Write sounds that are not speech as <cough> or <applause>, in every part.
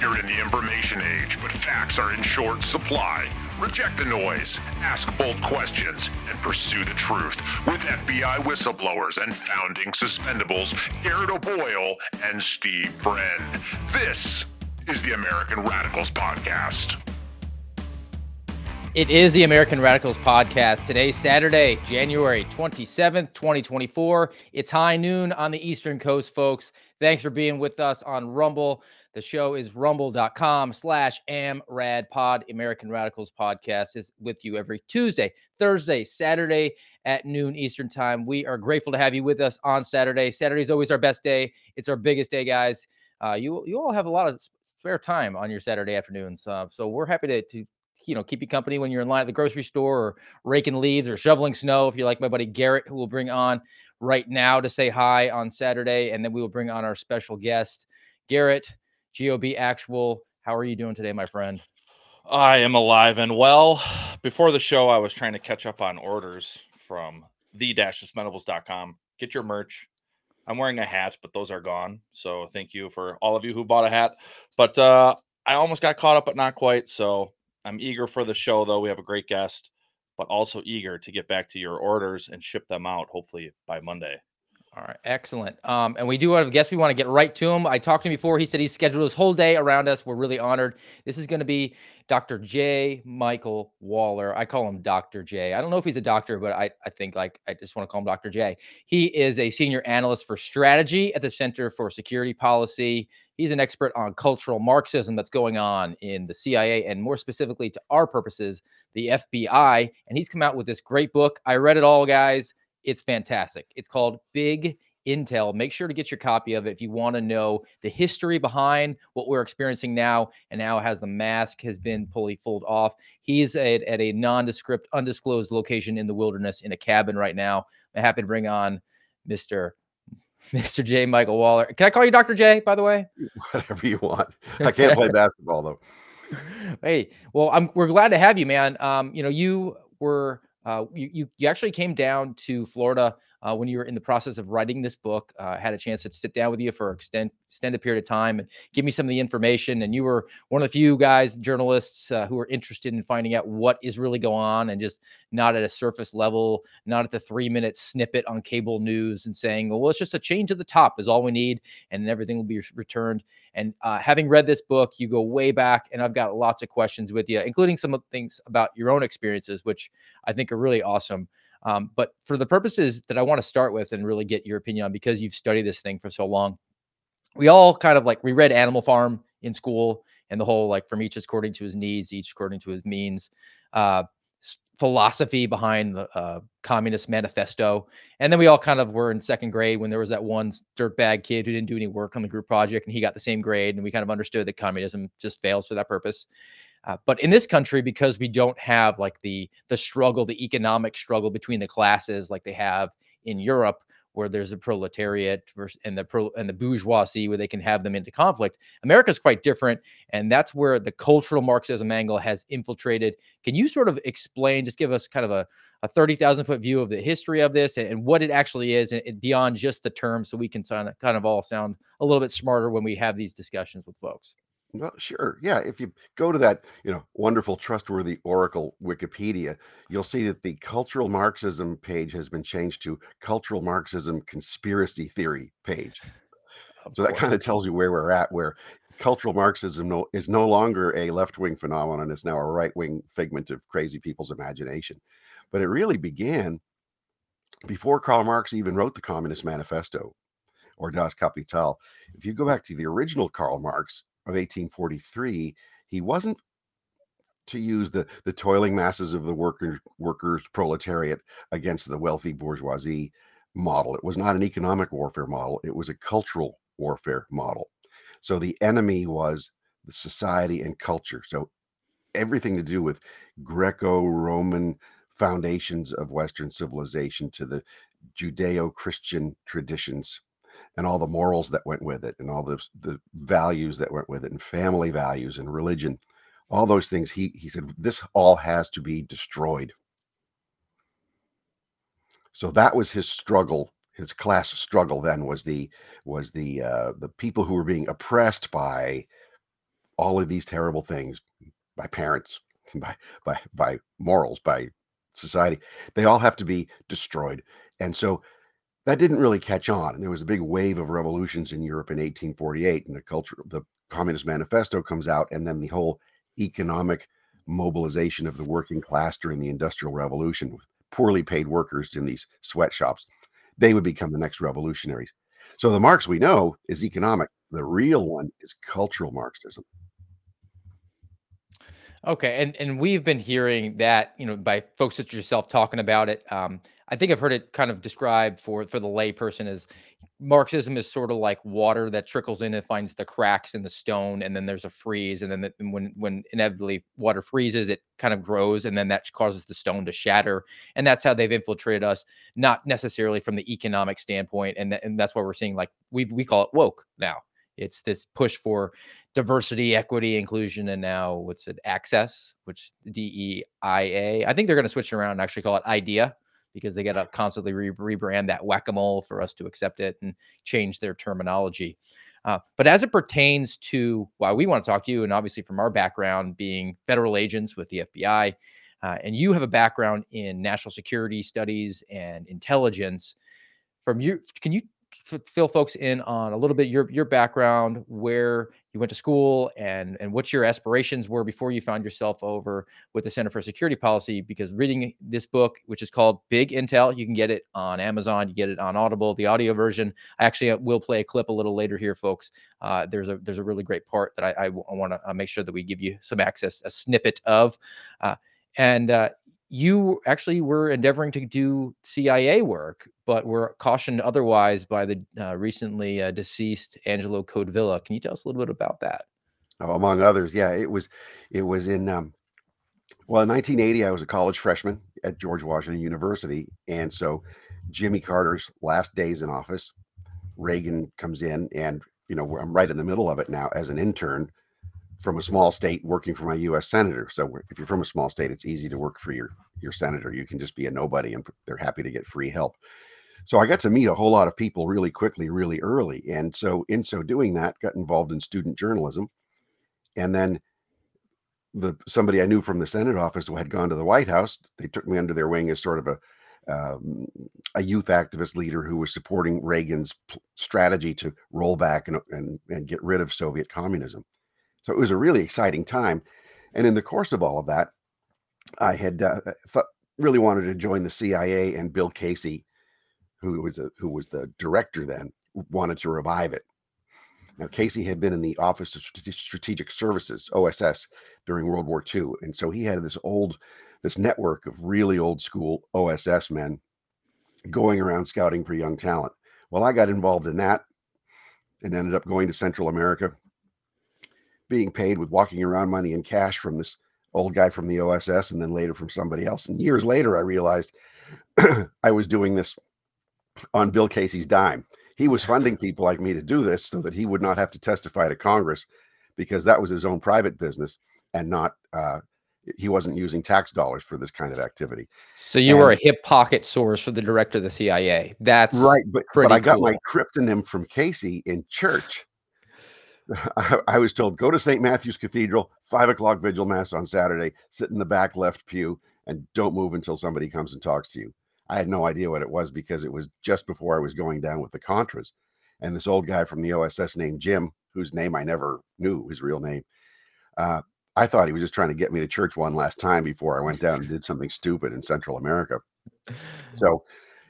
You're in the information age, but facts are in short supply. Reject the noise, ask bold questions, and pursue the truth with FBI whistleblowers and founding suspendables Garrett O'Boyle and Steve Friend. This is the American Radicals Podcast. It is the American Radicals podcast. Today, Saturday, January 27th, 2024. It's high noon on the Eastern Coast, folks. Thanks for being with us on Rumble. The show is rumble.com slash amradpod. American Radicals podcast is with you every Tuesday, Thursday, Saturday at noon Eastern time. We are grateful to have you with us on Saturday. Saturday is always our best day. It's our biggest day, guys. Uh, you you all have a lot of spare time on your Saturday afternoons, uh, so we're happy to, to you know keep you company when you're in line at the grocery store or raking leaves or shoveling snow. If you like my buddy Garrett, who we'll bring on right now to say hi on Saturday, and then we will bring on our special guest, Garrett. GOB Actual. How are you doing today, my friend? I am alive and well. <sighs> Before the show, I was trying to catch up on orders from the-suspendables.com. Get your merch. I'm wearing a hat, but those are gone. So thank you for all of you who bought a hat. But uh, I almost got caught up, but not quite. So I'm eager for the show, though. We have a great guest, but also eager to get back to your orders and ship them out, hopefully by Monday. All right, excellent. Um, and we do have a guest. We want to get right to him. I talked to him before. He said he's scheduled his whole day around us. We're really honored. This is going to be Dr. J. Michael Waller. I call him Dr. J. I don't know if he's a doctor, but I, I think like I just want to call him Dr. J. He is a senior analyst for strategy at the Center for Security Policy. He's an expert on cultural Marxism that's going on in the CIA and more specifically to our purposes, the FBI. And he's come out with this great book. I read it all, guys. It's fantastic. It's called Big Intel. Make sure to get your copy of it if you want to know the history behind what we're experiencing now and now has the mask has been fully pulled off. He's at, at a nondescript, undisclosed location in the wilderness in a cabin right now. I'm happy to bring on Mr. <laughs> Mr. J. Michael Waller. Can I call you Dr. J, by the way? <laughs> Whatever you want. <laughs> I can't play basketball though. Hey, well, I'm we're glad to have you, man. Um, you know, you were uh, you, you, you actually came down to Florida uh, when you were in the process of writing this book. Uh, had a chance to sit down with you for extend, extended period of time and give me some of the information. And you were one of the few guys, journalists, uh, who are interested in finding out what is really going on and just not at a surface level, not at the three minute snippet on cable news and saying, well, it's just a change at the top is all we need, and everything will be returned. And uh, having read this book, you go way back, and I've got lots of questions with you, including some of things about your own experiences, which I think are really awesome. Um, but for the purposes that I want to start with and really get your opinion on, because you've studied this thing for so long, we all kind of like we read Animal Farm in school and the whole like from each according to his needs, each according to his means. Uh, philosophy behind the uh, Communist Manifesto. And then we all kind of were in second grade when there was that one dirtbag kid who didn't do any work on the group project and he got the same grade. And we kind of understood that communism just fails for that purpose. Uh, but in this country, because we don't have like the the struggle, the economic struggle between the classes like they have in Europe, where there's a proletariat and the pro and the bourgeoisie where they can have them into conflict. America's quite different, and that's where the cultural Marxism angle has infiltrated. Can you sort of explain, just give us kind of a, a thirty thousand foot view of the history of this and, and what it actually is, and, beyond just the term, so we can of kind of all sound a little bit smarter when we have these discussions with folks. Well, sure. Yeah. If you go to that, you know, wonderful, trustworthy Oracle Wikipedia, you'll see that the cultural Marxism page has been changed to cultural Marxism conspiracy theory page. Of so that kind of tells you where we're at, where cultural Marxism no, is no longer a left wing phenomenon, it's now a right wing figment of crazy people's imagination. But it really began before Karl Marx even wrote the Communist Manifesto or Das Kapital. If you go back to the original Karl Marx, of 1843, he wasn't to use the, the toiling masses of the worker, workers proletariat against the wealthy bourgeoisie model. It was not an economic warfare model, it was a cultural warfare model. So the enemy was the society and culture. So everything to do with Greco Roman foundations of Western civilization to the Judeo Christian traditions and all the morals that went with it and all the, the values that went with it and family values and religion all those things he he said this all has to be destroyed so that was his struggle his class struggle then was the was the uh, the people who were being oppressed by all of these terrible things by parents, <laughs> by by by morals, by society. They all have to be destroyed. And so that didn't really catch on. And there was a big wave of revolutions in Europe in 1848, and the culture, the Communist Manifesto comes out, and then the whole economic mobilization of the working class during the Industrial Revolution with poorly paid workers in these sweatshops. They would become the next revolutionaries. So the Marx we know is economic. The real one is cultural Marxism. Okay, and and we've been hearing that you know by folks such as yourself talking about it. Um, I think I've heard it kind of described for for the layperson as Marxism is sort of like water that trickles in and finds the cracks in the stone, and then there's a freeze, and then the, when when inevitably water freezes, it kind of grows, and then that causes the stone to shatter, and that's how they've infiltrated us, not necessarily from the economic standpoint, and th- and that's why we're seeing like we we call it woke now. It's this push for diversity, equity, inclusion, and now what's it? Access, which D E I A. I think they're going to switch around and actually call it IDEA because they got to constantly re- rebrand that whack a mole for us to accept it and change their terminology. Uh, but as it pertains to why we want to talk to you, and obviously from our background being federal agents with the FBI, uh, and you have a background in national security studies and intelligence. From you, can you fill folks in on a little bit your your background, where you went to school, and and what your aspirations were before you found yourself over with the Center for Security Policy. Because reading this book, which is called Big Intel, you can get it on Amazon, you get it on Audible, the audio version. I actually uh, will play a clip a little later here, folks. Uh, there's a there's a really great part that I, I, I want to uh, make sure that we give you some access, a snippet of. Uh, and uh, you actually were endeavoring to do CIA work, but were cautioned otherwise by the uh, recently uh, deceased Angelo Codevilla. Can you tell us a little bit about that? Oh, among others, yeah, it was, it was in, um, well, in 1980, I was a college freshman at George Washington University, and so Jimmy Carter's last days in office, Reagan comes in, and you know I'm right in the middle of it now as an intern from a small state working for my U.S. senator. So if you're from a small state, it's easy to work for your your senator. You can just be a nobody, and they're happy to get free help. So I got to meet a whole lot of people really quickly, really early, and so in so doing that, got involved in student journalism, and then the somebody I knew from the Senate office had gone to the White House, they took me under their wing as sort of a um, a youth activist leader who was supporting Reagan's strategy to roll back and, and and get rid of Soviet communism. So it was a really exciting time. And in the course of all of that, I had uh, thought, really wanted to join the CIA, and Bill Casey, who was a, who was the director then, wanted to revive it. Now Casey had been in the Office of Strategic Services (OSS) during World War II, and so he had this old this network of really old school OSS men going around scouting for young talent. Well, I got involved in that and ended up going to Central America being paid with walking around money in cash from this old guy from the OSS and then later from somebody else. And years later, I realized <clears throat> I was doing this on Bill Casey's dime. He was funding <laughs> people like me to do this so that he would not have to testify to Congress because that was his own private business and not, uh, he wasn't using tax dollars for this kind of activity. So you and, were a hip pocket source for the director of the CIA. That's right. But, but I got cool. my cryptonym from Casey in church. <laughs> I, was told go to St. Matthew's Cathedral, five o'clock vigil mass on Saturday, sit in the back left pew, and don't move until somebody comes and talks to you. I had no idea what it was because it was just before I was going down with the Contras. And this old guy from the OSS named Jim, whose name I never knew, his real name, uh, I thought he was just trying to get me to church one last time before I went down and did something stupid in Central America. So,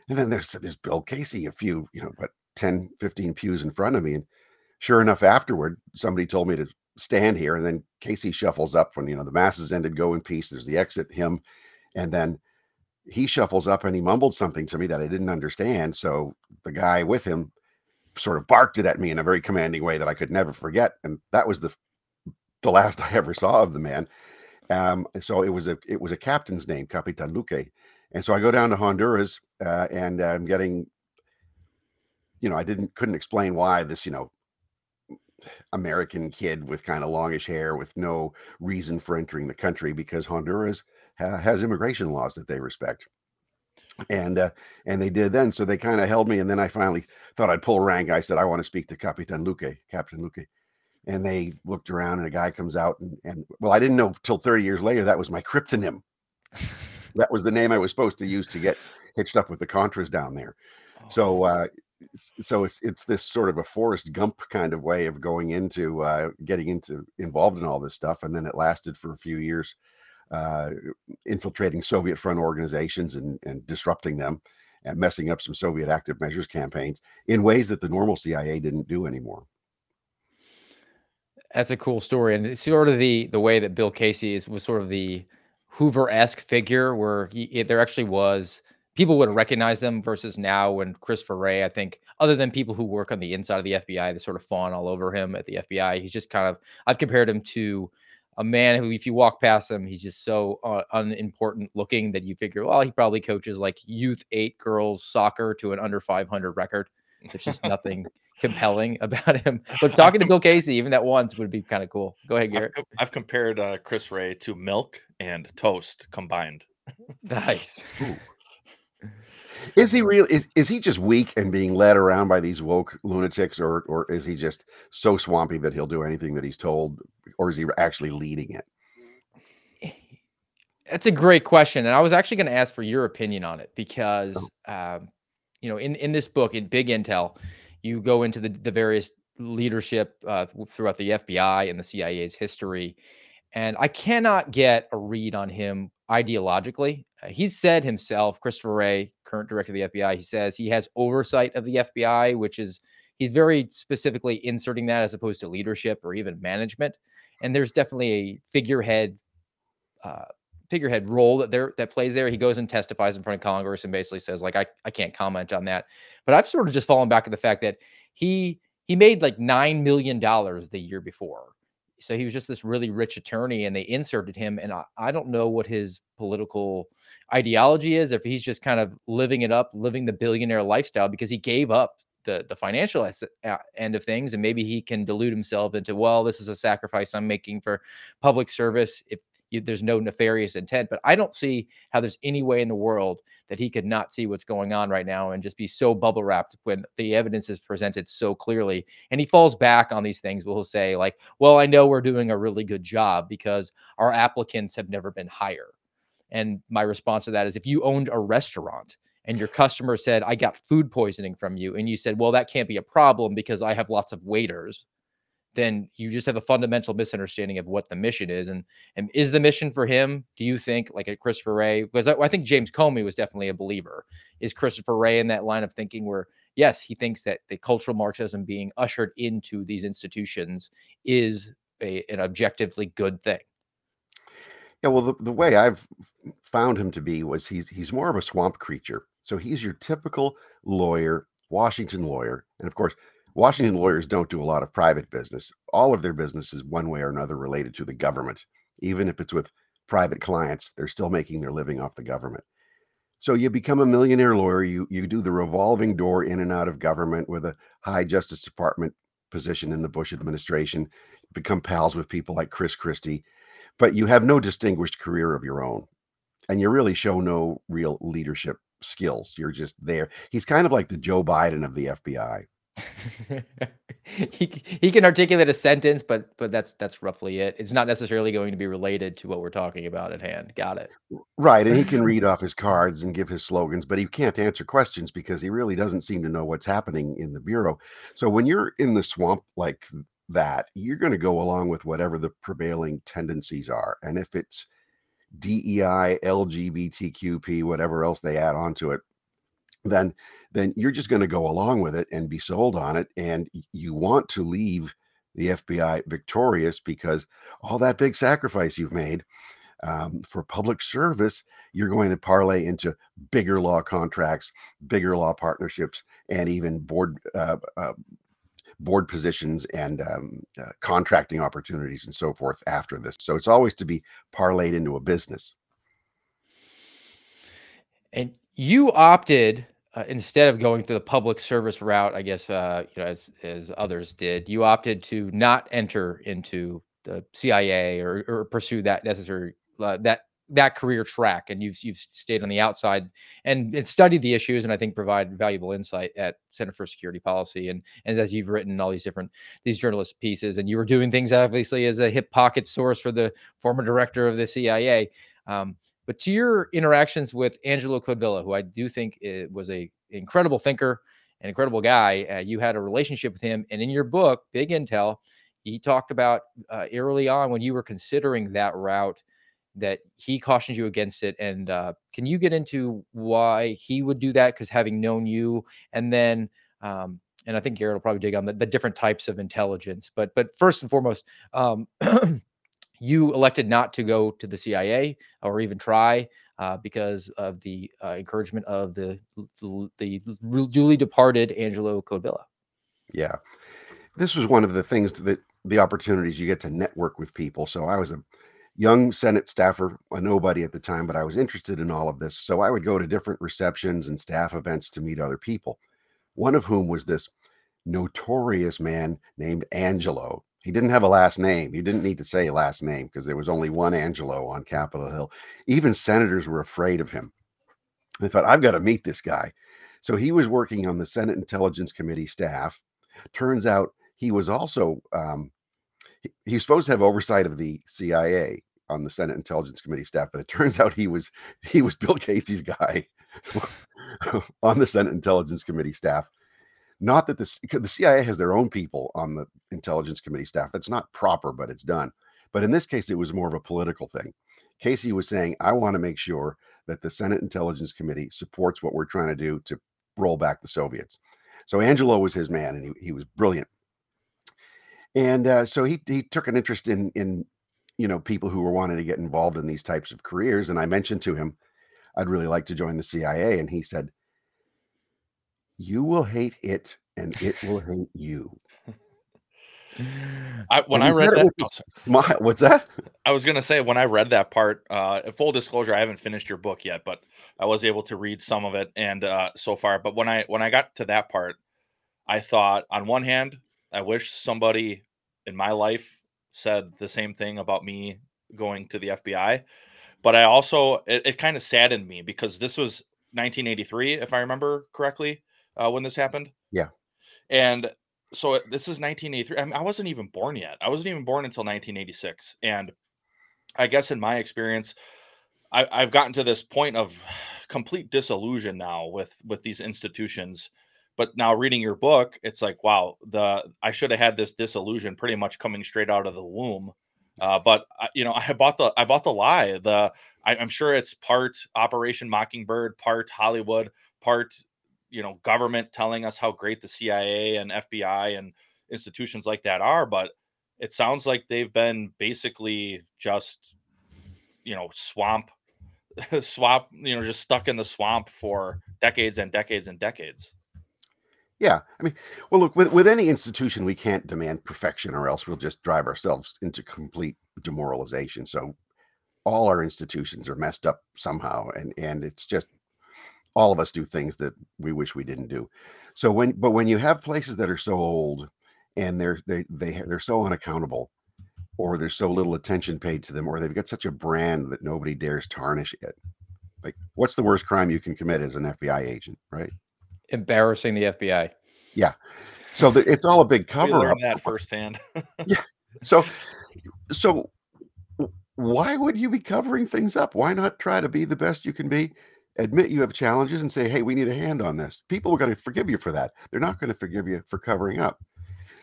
and then there's there's Bill Casey, a few, you know, what 10, 15 pews in front of me. And sure enough, afterward, somebody told me to stand here. And then Casey shuffles up when, you know, the masses ended, go in peace. There's the exit, him. And then he shuffles up and he mumbled something to me that I didn't understand. So the guy with him sort of barked it at me in a very commanding way that I could never forget. And that was the the last <laughs> I ever saw of the man. Um, so it was a it was a captain's name, Capitan Luque. And so I go down to Honduras uh, and I'm getting, you know, I didn't couldn't explain why this, you know, American kid with kind of longish hair with no reason for entering the country because Honduras ha- has immigration laws that they respect. And uh, and they did then, so they kind of held me, and then I finally thought I'd pull rank. I said, "I want to speak to Capitan Luque, Captain Luque," and they looked around, and a guy comes out, and, and well, I didn't know till 30 years later that was my cryptonym. <laughs> that was the name I was supposed to use to get hitched up with the Contras down there. So, Oh. uh, s- so it's it's this sort of a Forrest Gump kind of way of going into uh, getting into involved in all this stuff, and then it lasted for a few years, uh, infiltrating Soviet front organizations and and disrupting them, and messing up some Soviet active measures campaigns in ways that the normal CIA didn't do anymore. That's a cool story, and it's sort of the the way that Bill Casey is was sort of the Hoover-esque figure, where he, there actually was people would recognize him versus now when Christopher Wray, I think, other than people who work on the inside of the FBI, they sort of fawn all over him at the FBI. He's just kind of I've compared him to a man who, if you walk past him, he's just so uh, unimportant looking that you figure, well, he probably coaches like youth eight girls soccer to an under 500 record. There's just nothing compelling <laughs> about him. But talking to Bill Casey, even that once would be kind of cool. Go ahead, I've, Garrett. com- I've compared uh, Chris Wray to milk and toast combined. Nice. Is he real? Is, is he just weak and being led around by these woke lunatics, or or is he just so swampy that he'll do anything that he's told, or is he actually leading it? That's a great question, and I was actually going to ask for your opinion on it because, um, you know, in in this book, in Big Intel, you go into the the various leadership uh, throughout the FBI and the CIA's history, and I cannot get a read on him ideologically. Uh, he's said himself, Christopher Wray, current director of the FBI, he says he has oversight of the FBI, which is he's very specifically inserting that as opposed to leadership or even management. And there's definitely a figurehead uh, figurehead role that there that plays there. He goes and testifies in front of Congress and basically says like I I can't comment on that. But I've sort of just fallen back to the fact that he he made like nine million dollars the year before. So he was just this really rich attorney, and they inserted him. And I, I don't know what his political ideology is, if he's just kind of living it up, living the billionaire lifestyle because he gave up the the financial uh, end of things, and maybe he can delude himself into well, this is a sacrifice I'm making for public service. If you, there's no nefarious intent, but I don't see how there's any way in the world that he could not see what's going on right now and just be so bubble wrapped when the evidence is presented so clearly. And he falls back on these things. He'll say like, "Well, I know we're doing a really good job because our applicants have never been higher." And my response to that is, if you owned a restaurant and your customer said, "I got food poisoning from you," and you said, "Well, that can't be a problem because I have lots of waiters." Then you just have a fundamental misunderstanding of what the mission is. And and is the mission for him? Do you think like a Christopher Wray? Because I, I think James Comey was definitely a believer. Is Christopher Wray in that line of thinking where yes, he thinks that the cultural Marxism being ushered into these institutions is a, an objectively good thing. Yeah, well, the, the way I've found him to be was he's he's more of a swamp creature. So he's your typical lawyer, Washington lawyer, and of course, Washington lawyers don't do a lot of private business. All of their business is one way or another related to the government. Even if it's with private clients, they're still making their living off the government. So you become a millionaire lawyer. You you do the revolving door in and out of government with a high Justice Department position in the Bush administration. Become pals with people like Chris Christie, but you have no distinguished career of your own, and you really show no real leadership skills. You're just there. He's kind of like the Joe Biden of the FBI. <laughs> he he can articulate a sentence, but but that's that's roughly it. It's not necessarily going to be related to what we're talking about at hand. Got it. Right, and he can <laughs> read off his cards and give his slogans, but he can't answer questions because he really doesn't seem to know what's happening in the bureau. So when you're in the swamp like that, you're going to go along with whatever the prevailing tendencies are. And if it's DEI, LGBTQP, whatever else they add onto it, then then you're just going to go along with it and be sold on it and you want to leave the FBI victorious because all that big sacrifice you've made um, for public service, you're going to parlay into bigger law contracts, bigger law partnerships, and even board uh, uh, board positions and um, uh, contracting opportunities and so forth after this. So it's always to be parlayed into a business. And you opted uh, instead of going through the public service route, I guess uh, you know as as others did, you opted to not enter into the CIA or, or pursue that necessary uh, that that career track, and you've you've stayed on the outside and, and studied the issues, and I think provide valuable insight at Center for Security Policy, and and as you've written all these different these journalist pieces, and you were doing things obviously as a hip pocket source for the former director of the CIA. Um, but to your interactions with Angelo Codevilla, who I do think was a incredible thinker, an incredible guy, uh, you had a relationship with him, and in your book, Big Intel, he talked about uh, early on when you were considering that route that he cautioned you against it. And uh, can you get into why he would do that? Because having known you, and then, um, and I think Garrett will probably dig on the, the, different types of intelligence. But but first and foremost, um, <clears throat> you elected not to go to the CIA or even try uh, because of the uh, encouragement of the, the the duly departed Angelo Codevilla. Yeah, this was one of the things that the opportunities you get to network with people. So I was a young Senate staffer, a nobody at the time, but I was interested in all of this. So I would go to different receptions and staff events to meet other people, one of whom was this notorious man named Angelo. He didn't have a last name. You didn't need to say last name because there was only one Angelo on Capitol Hill. Even senators were afraid of him. They thought, I've got to meet this guy. So he was working on the Senate Intelligence Committee staff. Turns out he was also um, he, he was supposed to have oversight of the CIA on the Senate Intelligence Committee staff, but it <laughs> turns out he was he was Bill Casey's guy <laughs> on the Senate Intelligence Committee staff. Not that the CIA has their own people on the Intelligence Committee staff. That's not proper, but it's done. But in this case, it was more of a political thing. Casey was saying, I want to make sure that the Senate Intelligence Committee supports what we're trying to do to roll back the Soviets. So Angelo was his man, and he, he was brilliant and uh, so he he took an interest in in you know people who were wanting to get involved in these types of careers and i mentioned to him i'd really like to join the cia and he said you will hate it and it will hate you <laughs> I, when I read that, smile. What's that? I was gonna say when I read that part. Uh, full disclosure, I haven't finished your book yet, but I was able to read some of it and uh, so far. But when I when I got to that part, I thought, on one hand, I wish somebody in my life said the same thing about me going to the FBI. But I also, it, it kind of saddened me because this was 1983, if I remember correctly, uh, when this happened. Yeah. And so this is 1983. I, mean, I wasn't even born yet. I wasn't even born until 1986. And I guess in my experience, I, I've gotten to this point of <sighs> complete disillusion now with with these institutions but now reading your book it's like wow the i should have had this disillusion pretty much coming straight out of the womb uh, but you know <laughs> i bought the i bought the lie the I, i'm sure it's part operation mockingbird part hollywood part you know government telling us how great the cia and fbi and institutions like that are but it sounds like they've been basically just you know swamp <laughs> swamp you know just stuck in the swamp for decades and decades and decades yeah, I mean, well, look, with with any institution, we can't demand perfection, or else we'll just drive ourselves into complete demoralization. So, all our institutions are messed up somehow, and and it's just all of us do things that we wish we didn't do. So when, but when you have places that are so old, and they're they they they're so unaccountable, or there's so little attention paid to them, or they've got such a brand that nobody dares tarnish it. Like, what's the worst crime you can commit as an FBI agent, right? embarrassing the FBI. Yeah. So the, it's all a big cover up. That firsthand. <laughs> yeah. So, so why would you be covering things up? Why not try to be the best you can be? Admit you have challenges and say, "Hey, we need a hand on this." People are going to forgive you for that. They're not going to forgive you for covering up.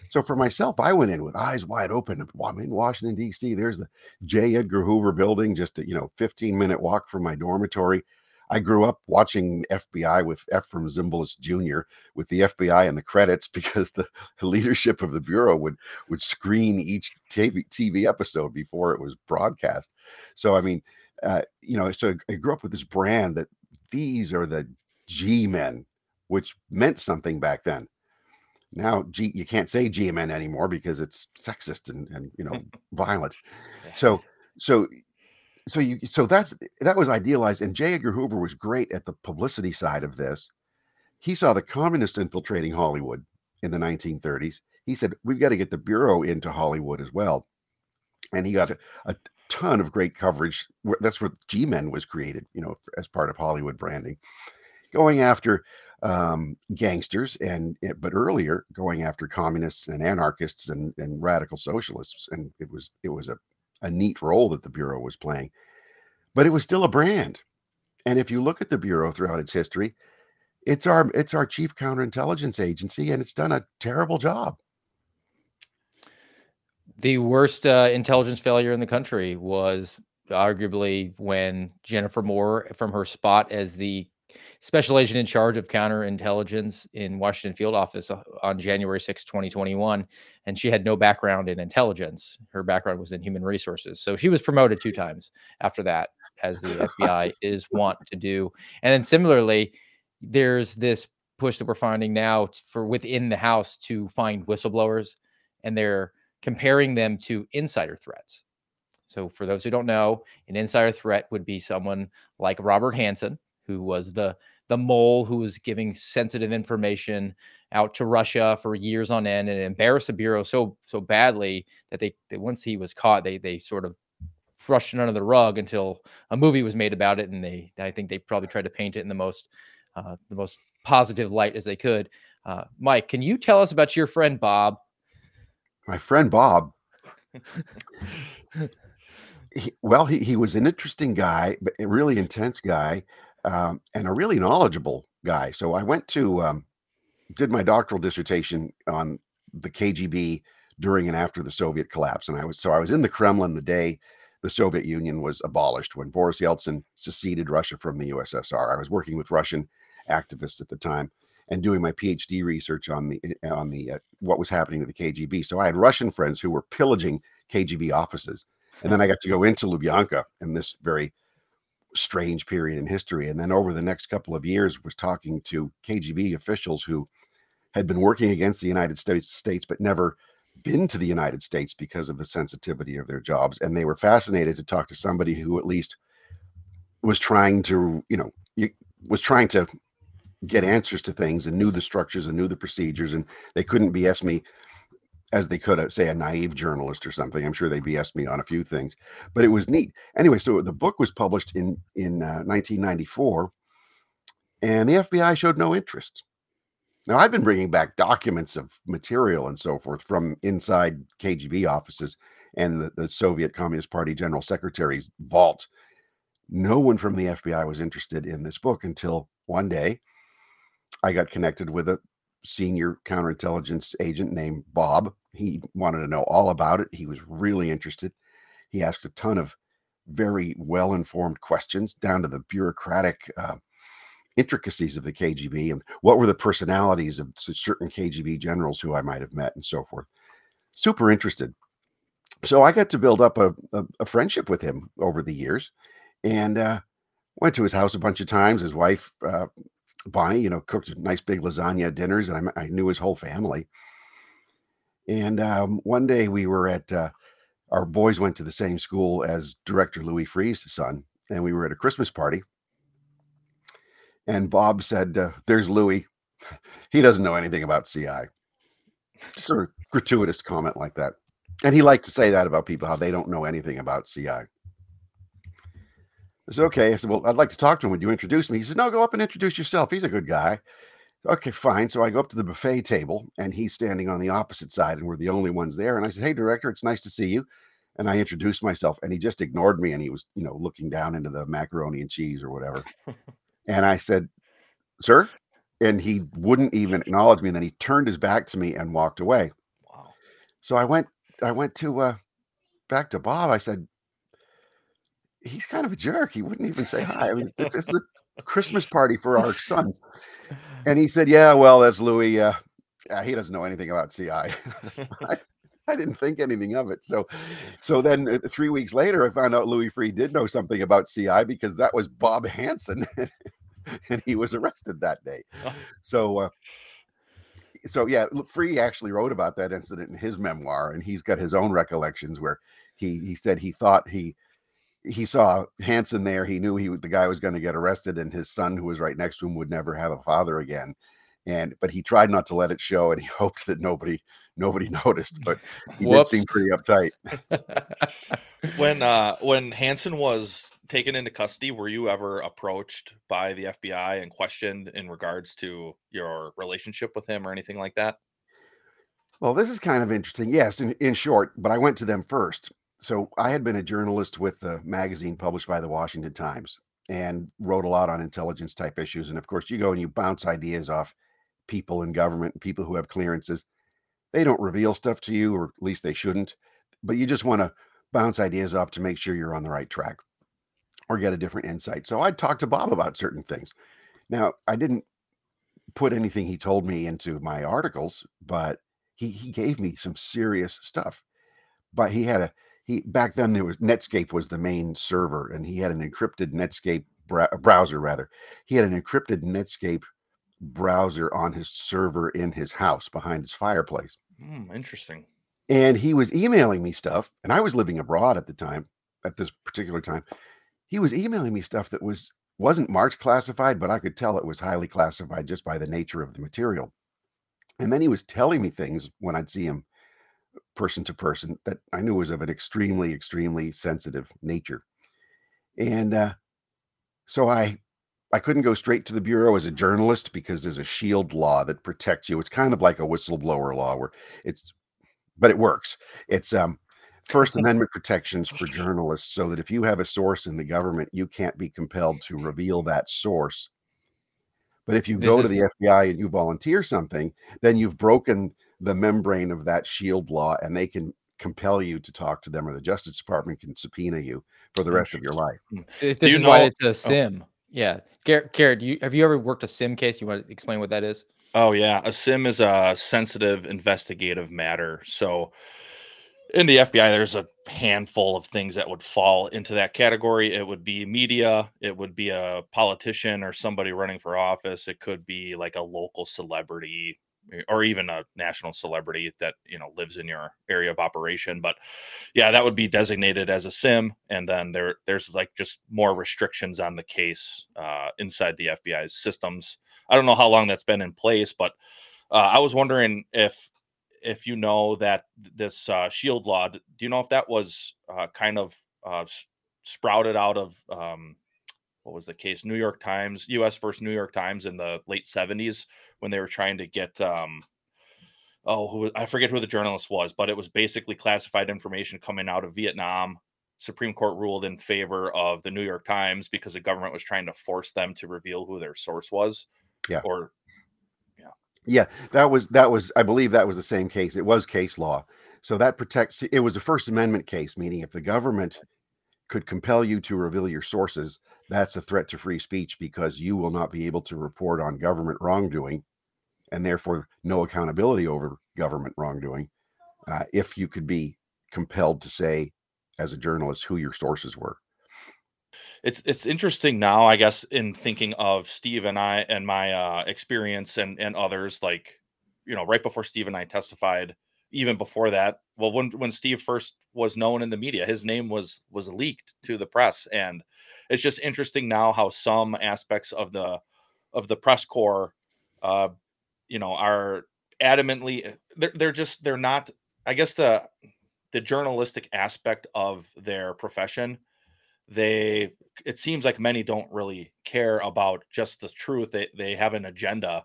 So for myself, I went in with eyes wide open. I'm in Washington D.C. There's the J. Edgar Hoover building, just a you know 15 minute walk from my dormitory. I grew up watching FBI with Efrem Zimbalist Jr. with the FBI in the credits <laughs> because the leadership of the bureau would would screen each TV, TV episode before it was broadcast. So I mean, uh, you know, so I grew up with this brand that these are the G men, which meant something back then. Now, G you can't say G men anymore because it's sexist and and you know <laughs> violent. So so so you so that's that was idealized and j. Edgar hoover was great at the publicity side of this. He saw the communists infiltrating hollywood in the 1930s he said we've got to get the bureau into hollywood as well. And he got a, a, ton of great coverage. That's where G-Men was created, you know, as part of Hollywood branding, going after um, gangsters and eh, but earlier going after communists and anarchists and, and radical socialists. And it was it was a, a neat role that the Bureau was playing, but it was still a brand. And if you look at the Bureau throughout its history, it's our it's our chief counterintelligence agency, and it's done a terrible job. The worst uh, intelligence failure in the country was arguably when Jennifer Moore, from her spot as the special agent in charge of counterintelligence in Washington field office uh, on January 6, 2021. And she had no background in intelligence. Her background was in human resources. So she was promoted two times after that, as the FBI <laughs> is wont to do. And then similarly, there's this push that we're finding now for within the House to find whistleblowers, and they're comparing them to insider threats. So, for those who don't know, an insider threat would be someone like Robert Hanssen, who was the the mole who was giving sensitive information out to Russia for years on end and embarrassed the bureau so so badly that they, they once he was caught they they sort of brushed it under the rug until a movie was made about it and they I think they probably tried to paint it in the most uh, the most positive light as they could. Uh, Mike, can you tell us about your friend Bob? My friend Bob. <laughs> he, well, he, he was an interesting guy, but a really intense guy um, and a really knowledgeable guy. So I went to um, did my doctoral dissertation on the KGB during and after the Soviet collapse, and I was so I was in the Kremlin the day the Soviet Union was abolished when Boris Yeltsin seceded Russia from the USSR. I was working with Russian activists at the time and doing my PhD research on the on the uh, what was happening to the KGB. So I had Russian friends who were pillaging KGB offices, and then I got to go into Lubyanka in this very strange period in history. And then over the next couple of years, was talking to KGB officials who had been working against the United States, States but never been to the United States because of the sensitivity of their jobs. And they were fascinated to talk to somebody who at least was trying to, you know, was trying to get answers to things and knew the structures and knew the procedures. And they couldn't BS me as they could, say, a naive journalist or something. I'm sure they BS'd me on a few things, but it was neat. Anyway, so the book was published in in uh, 1994, and the FBI showed no interest. Now, I've been bringing back documents of material and so forth from inside KGB offices and the, the Soviet Communist Party General Secretary's vault. No one from the FBI was interested in this book until one day I got connected with a senior counterintelligence agent named Bob. He wanted to know all about it. He was really interested. He asked a ton of very well informed questions down to the bureaucratic uh, intricacies of the KGB and what were the personalities of certain KGB generals who I might have met and so forth. Super interested. So I got to build up a, a, a friendship with him over the years and uh, went to his house a bunch of times. His wife uh, Bonnie, you know, cooked nice big lasagna dinners, and I, I knew his whole family. And um, one day we were at uh, our boys went to the same school as director Louis Freeh's son, and we were at a Christmas party. And Bob said, uh, "There's Louis. <laughs> He doesn't know anything about CI." Sort of gratuitous comment like that, and he liked to say that about people how they don't know anything about CI. I said, okay. I said, well, I'd like to talk to him. Would you introduce me? He said, no, go up and introduce yourself. He's a good guy. Okay, fine. So I go up to the buffet table and he's standing on the opposite side and we're the only ones there. And I said, hey, director, it's nice to see you. And I introduced myself and he just ignored me and he was, you know, looking down into the macaroni and cheese or whatever. <laughs> and I said, sir? And he wouldn't even acknowledge me. And then he turned his back to me and walked away. Wow. So I went, I went to, uh, back to Bob. I said, he's kind of a jerk. He wouldn't even say hi. I mean, it's, it's a <laughs> Christmas party for our sons. <laughs> And he said, Yeah, well, that's Louis. Uh, he doesn't know anything about CI. <laughs> I, I, didn't think anything of it. So, so then uh, three weeks later, I found out Louis Freeh did know something about CI because that was Bob Hanssen, and he was arrested that day. Oh. So, uh, so yeah, Freeh actually wrote about that incident in his memoir, and he's got his own recollections where he he said he thought he he saw Hanssen there. He knew he the guy was going to get arrested, and his son, who was right next to him, would never have a father again. And but he tried not to let it show, and he <laughs> hoped that nobody nobody <laughs> noticed, but he Whoops. did seem pretty uptight. <laughs> when uh when Hanssen was taken into custody, were you ever approached by the FBI and questioned in regards to your relationship with him or anything like that? Well, this is kind of interesting. Yes, in, in short, but I went to them first. So I had been a journalist with a magazine published by the Washington Times and wrote a lot on intelligence type issues. And of course, you go and you bounce ideas off people in government and people who have clearances. They don't reveal stuff to you, or at least they shouldn't, but you just want to bounce ideas off to make sure you're on the right track or get a different insight. So I talked to Bob about certain things. Now, I didn't put anything he told me into my articles, but he he gave me some serious stuff. But he had a he back then there was Netscape was the main server, and he had an encrypted Netscape brow- browser rather. He had an encrypted Netscape browser on his server in his house behind his fireplace. Hmm, interesting. And he was emailing me stuff, and I was living abroad at the time, at this particular time. He was emailing me stuff that was wasn't marked classified, but I could tell it was highly classified just by the nature of the material. And then he was telling me things when I'd see him person to person that I knew was of an extremely, extremely sensitive nature. And uh, so I I couldn't go straight to the bureau as a journalist because there's a shield law that protects you. It's kind of like a whistleblower law where it's but it works. It's um First <laughs> Amendment protections for journalists so that if you have a source in the government, you can't be compelled to reveal that source. But if you This go to the FBI and you volunteer something, then you've broken the membrane of that shield law and they can compel you to talk to them or the Justice Department can subpoena you for the rest of your life. Hmm. This you is why it's a oh. sim. Yeah, Garrett, Garrett, you have you ever worked a sim case? You want to explain what that is? Oh yeah, a sim is a sensitive investigative matter. So in the FBI, there's a handful of things that would fall into that category. It would be media, it would be a politician or somebody running for office. It could be like a local celebrity or even a national celebrity that you know lives in your area of operation. But yeah, that would be designated as a sim, and then there there's like just more restrictions on the case uh, inside the FBI's systems. I don't know how long that's been in place, but uh, I was wondering if if you know that this uh, shield law, do you know if that was uh, kind of uh, sprouted out of um, what was the case? New York Times, U.S. versus New York Times in the late '70s when they were trying to get. Um, Oh, who I forget who the journalist was, but it was basically classified information coming out of Vietnam. Supreme Court ruled in favor of the New York Times because the government was trying to force them to reveal who their source was. Yeah. Or Yeah, Yeah, that was that was I believe that was the same case. It was case law. So that protects it was a First Amendment case, meaning if the government could compel you to reveal your sources, that's a threat to free speech because you will not be able to report on government wrongdoing and therefore no accountability over government wrongdoing uh, if you could be compelled to say as a journalist who your sources were. it's it's interesting now, I guess, in thinking of Steve and I and my uh, experience and and others, like you know, right before Steve and I testified, even before that, well, when when Steve first was known in the media, his name was was leaked to the press, and it's just interesting now how some aspects of the of the press corps, uh, you know, are adamantly they're they're just they're not. I guess the the journalistic aspect of their profession they it seems like many don't really care about just the truth they they have an agenda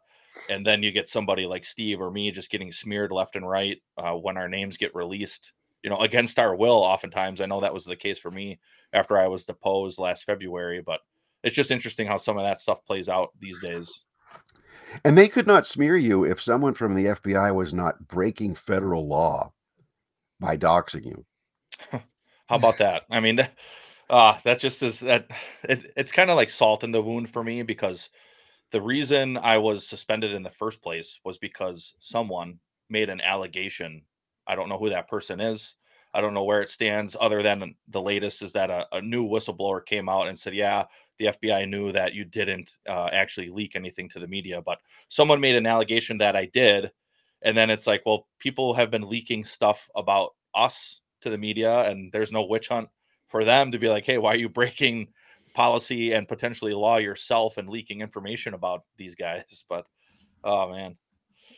and then you get somebody like steve or me just getting smeared left and right uh, when our names get released you know against our will oftentimes i know that was the case for me after i was deposed last february but it's just interesting how some of that stuff plays out these days And they could not smear you if someone from the FBI was not breaking federal law by doxing you. <laughs> How about that? I mean, that- <laughs> uh, that just is that it, it's kind of like salt in the wound for me because the reason I was suspended in the first place was because someone made an allegation. I don't know who that person is. I don't know where it stands, other than the latest is that a, a new whistleblower came out and said, Yeah, the FBI knew that you didn't uh, actually leak anything to the media, but someone made an allegation that I did. And then it's like, well, people have been leaking stuff about us to the media, and there's no witch hunt for them to be like, hey, why are you breaking policy and potentially law yourself and leaking information about these guys? <laughs> But oh man,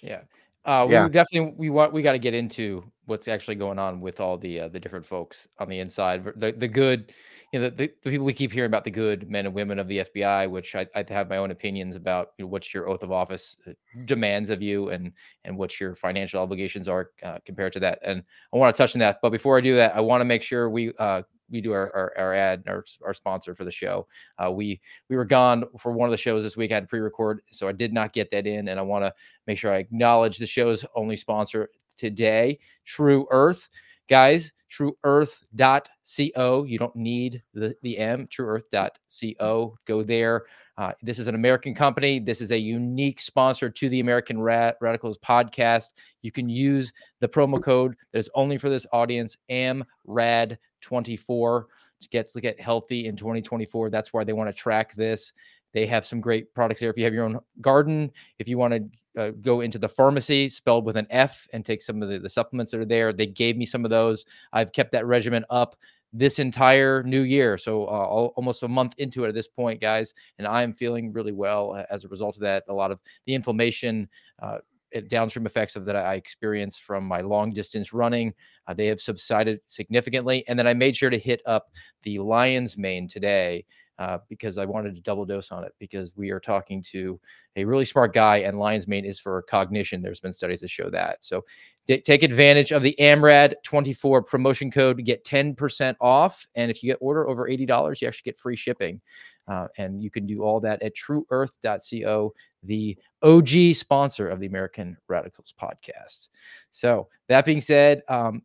Yeah. Uh, we Yeah. definitely we want we got to get into what's actually going on with all the uh, the different folks on the inside. The the good, you know, the, the people we keep hearing about the good men and women of the FBI, which I, I have my own opinions about you know, what your oath of office uh, demands of you and and what your financial obligations are uh, compared to that. And I want to touch on that, but before I do that, I want to make sure we uh, we do our, our, our ad, our, our sponsor for the show. Uh, we we were gone for one of the shows this week. I had pre-record, so I did not get that in, and I want to make sure I acknowledge the show's only sponsor today, True Earth. Guys, trueearth.co. You don't need the, the M, trueearth.co. Go there. Uh, this is an American company. This is a unique sponsor to the American Rad- Radicals podcast. You can use the promo code that is only for this audience, AMRAD24, to get, to get healthy in 2024. That's why they want to track this. They have some great products there. If you have your own garden, if you want to uh, go into the pharmacy spelled with an F and take some of the, the supplements that are there, they gave me some of those. I've kept that regimen up this entire new year. So uh, almost a month into it at this point, guys, and I am feeling really well as a result of that. A lot of the inflammation, uh, downstream effects of that I experienced from my long distance running, uh, they have subsided significantly. And then I made sure to hit up the lion's mane today uh, because I wanted to double dose on it because we are talking to a really smart guy, and lion's mane is for cognition. There's been studies that show that. So t- take advantage of the AMRAD 24 promotion code to get 10% off. And if you get order over $80, you actually get free shipping. Uh, and you can do all that at trueearth.co, the OG sponsor of the American Radicals podcast. So that being said, um,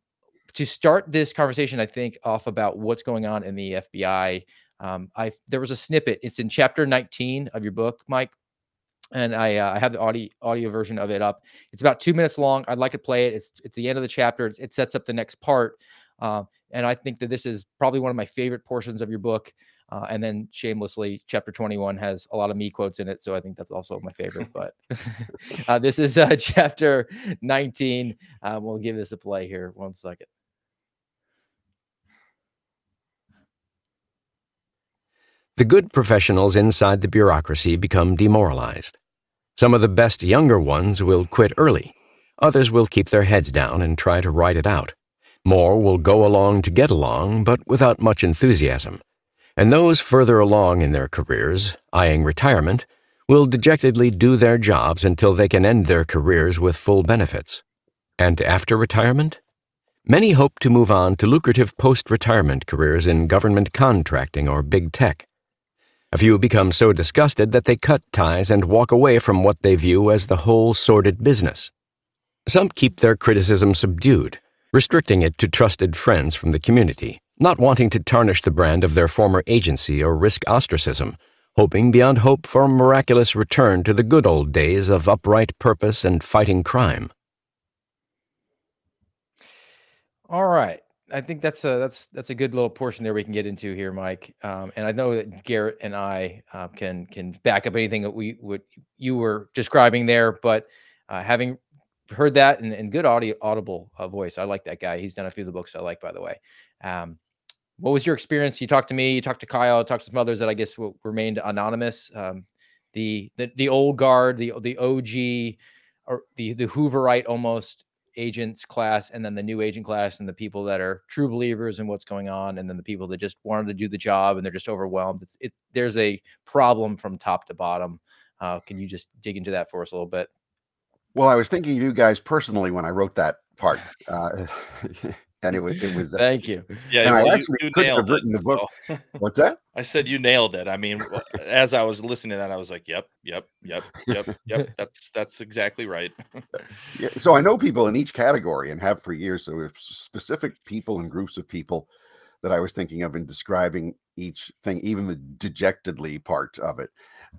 to start this conversation, I think off about what's going on in the FBI um, I there was a snippet. It's in chapter 19 of your book, Mike, and I uh, I have the audio audio version of it up. It's about two minutes long. I'd like to play it. It's it's the end of the chapter. It's, it sets up the next part, uh, and I think that this is probably one of my favorite portions of your book. Uh, and then shamelessly, chapter 21 has a lot of me quotes in it. So I think that's also my favorite. <laughs> But <laughs> uh, this is uh, <laughs> chapter 19. Uh, we'll give this a play here. One second. The good professionals inside the bureaucracy become demoralized. Some of the best younger ones will quit early. Others will keep their heads down and try to ride it out. More will go along to get along, but without much enthusiasm. And those further along in their careers, eyeing retirement, will dejectedly do their jobs until they can end their careers with full benefits. And after retirement? Many hope to move on to lucrative post retirement careers in government contracting or big tech. A few become so disgusted that they cut ties and walk away from what they view as the whole sordid business. Some keep their criticism subdued, restricting it to trusted friends from the community, not wanting to tarnish the brand of their former agency or risk ostracism, hoping beyond hope for a miraculous return to the good old days of upright purpose and fighting crime. All right. I think that's a that's that's a good little portion there we can get into here, Mike. Um, and I know that Garrett and I uh, can can back up anything that we would you were describing there. But uh, having heard that and, and good audio audible uh, voice, I like that guy. He's done a few of the books I like, by the way. Um, what was your experience? You talked to me, you talked to Kyle, talked to some others that I guess remained anonymous. Um, the the the old guard, the the OG, or the the Hooverite almost agents class and then the new agent class and the people that are true believers in what's going on and then the people that just wanted to do the job and they're just overwhelmed. It's, it there's a problem from top to bottom. Uh, can you just dig into that for us a little bit? Well i was thinking of you guys personally when i wrote that part. Uh, <laughs> and it was it was uh, thank you Yeah, and well, i actually you couldn't have nailed it, written the book so- <laughs> what's that I said you nailed it. I mean, as I was listening to that, I was like, "Yep, yep, yep, yep, yep." <laughs> That's that's exactly right. <laughs> Yeah, so I know people in each category and have for years. So it's specific people and groups of people that I was thinking of in describing each thing, even the dejectedly part of it,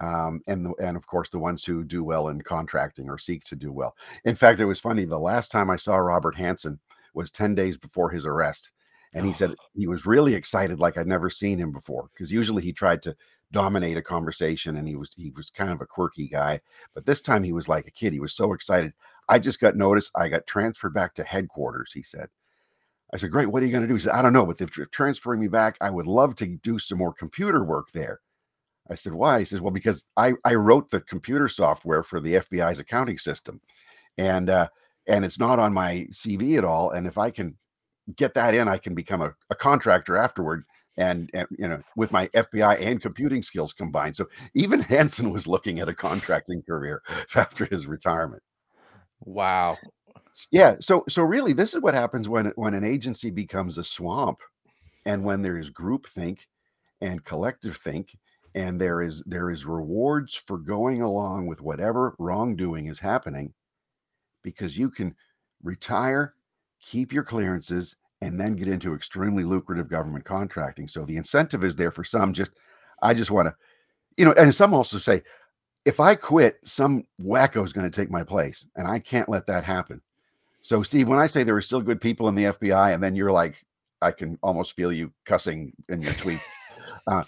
um, and the, and of course the ones who do well in contracting or seek to do well. In fact, it was funny. The last time I saw Robert Hanssen was ten days before his arrest, and he said he was really excited, like I'd never seen him before, because usually he tried to dominate a conversation and he was he was kind of a quirky guy but this time he was like a kid he was so excited I just got notice. I got transferred back to headquarters, he said. I said, Great, what are you going to do? He said, I don't know, but if you're transferring me back, I would love to do some more computer work there. I said, Why? He says, Well, because I, I wrote the computer software for the FBI's accounting system. and uh, and it's not on my CV at all. And if I can get that in, I can become a, a contractor afterward. And, and you know, with my FBI and computing skills combined, so even <laughs> Hanssen was looking at a contracting career <laughs> after his retirement. Wow. Yeah. So so really, this is what happens when when an agency becomes a swamp, and when there is groupthink and collective think, and there is there is rewards for going along with whatever wrongdoing is happening, because you can retire, keep your clearances, and then get into extremely lucrative government contracting. So the incentive is there for some. Just I just want to, you know, and some also say, if I quit, some wacko is going to take my place, and I can't let that happen. So, Steve, when I say there are still good people in the FBI, and then you're like, I can almost feel you cussing in your tweets. Uh,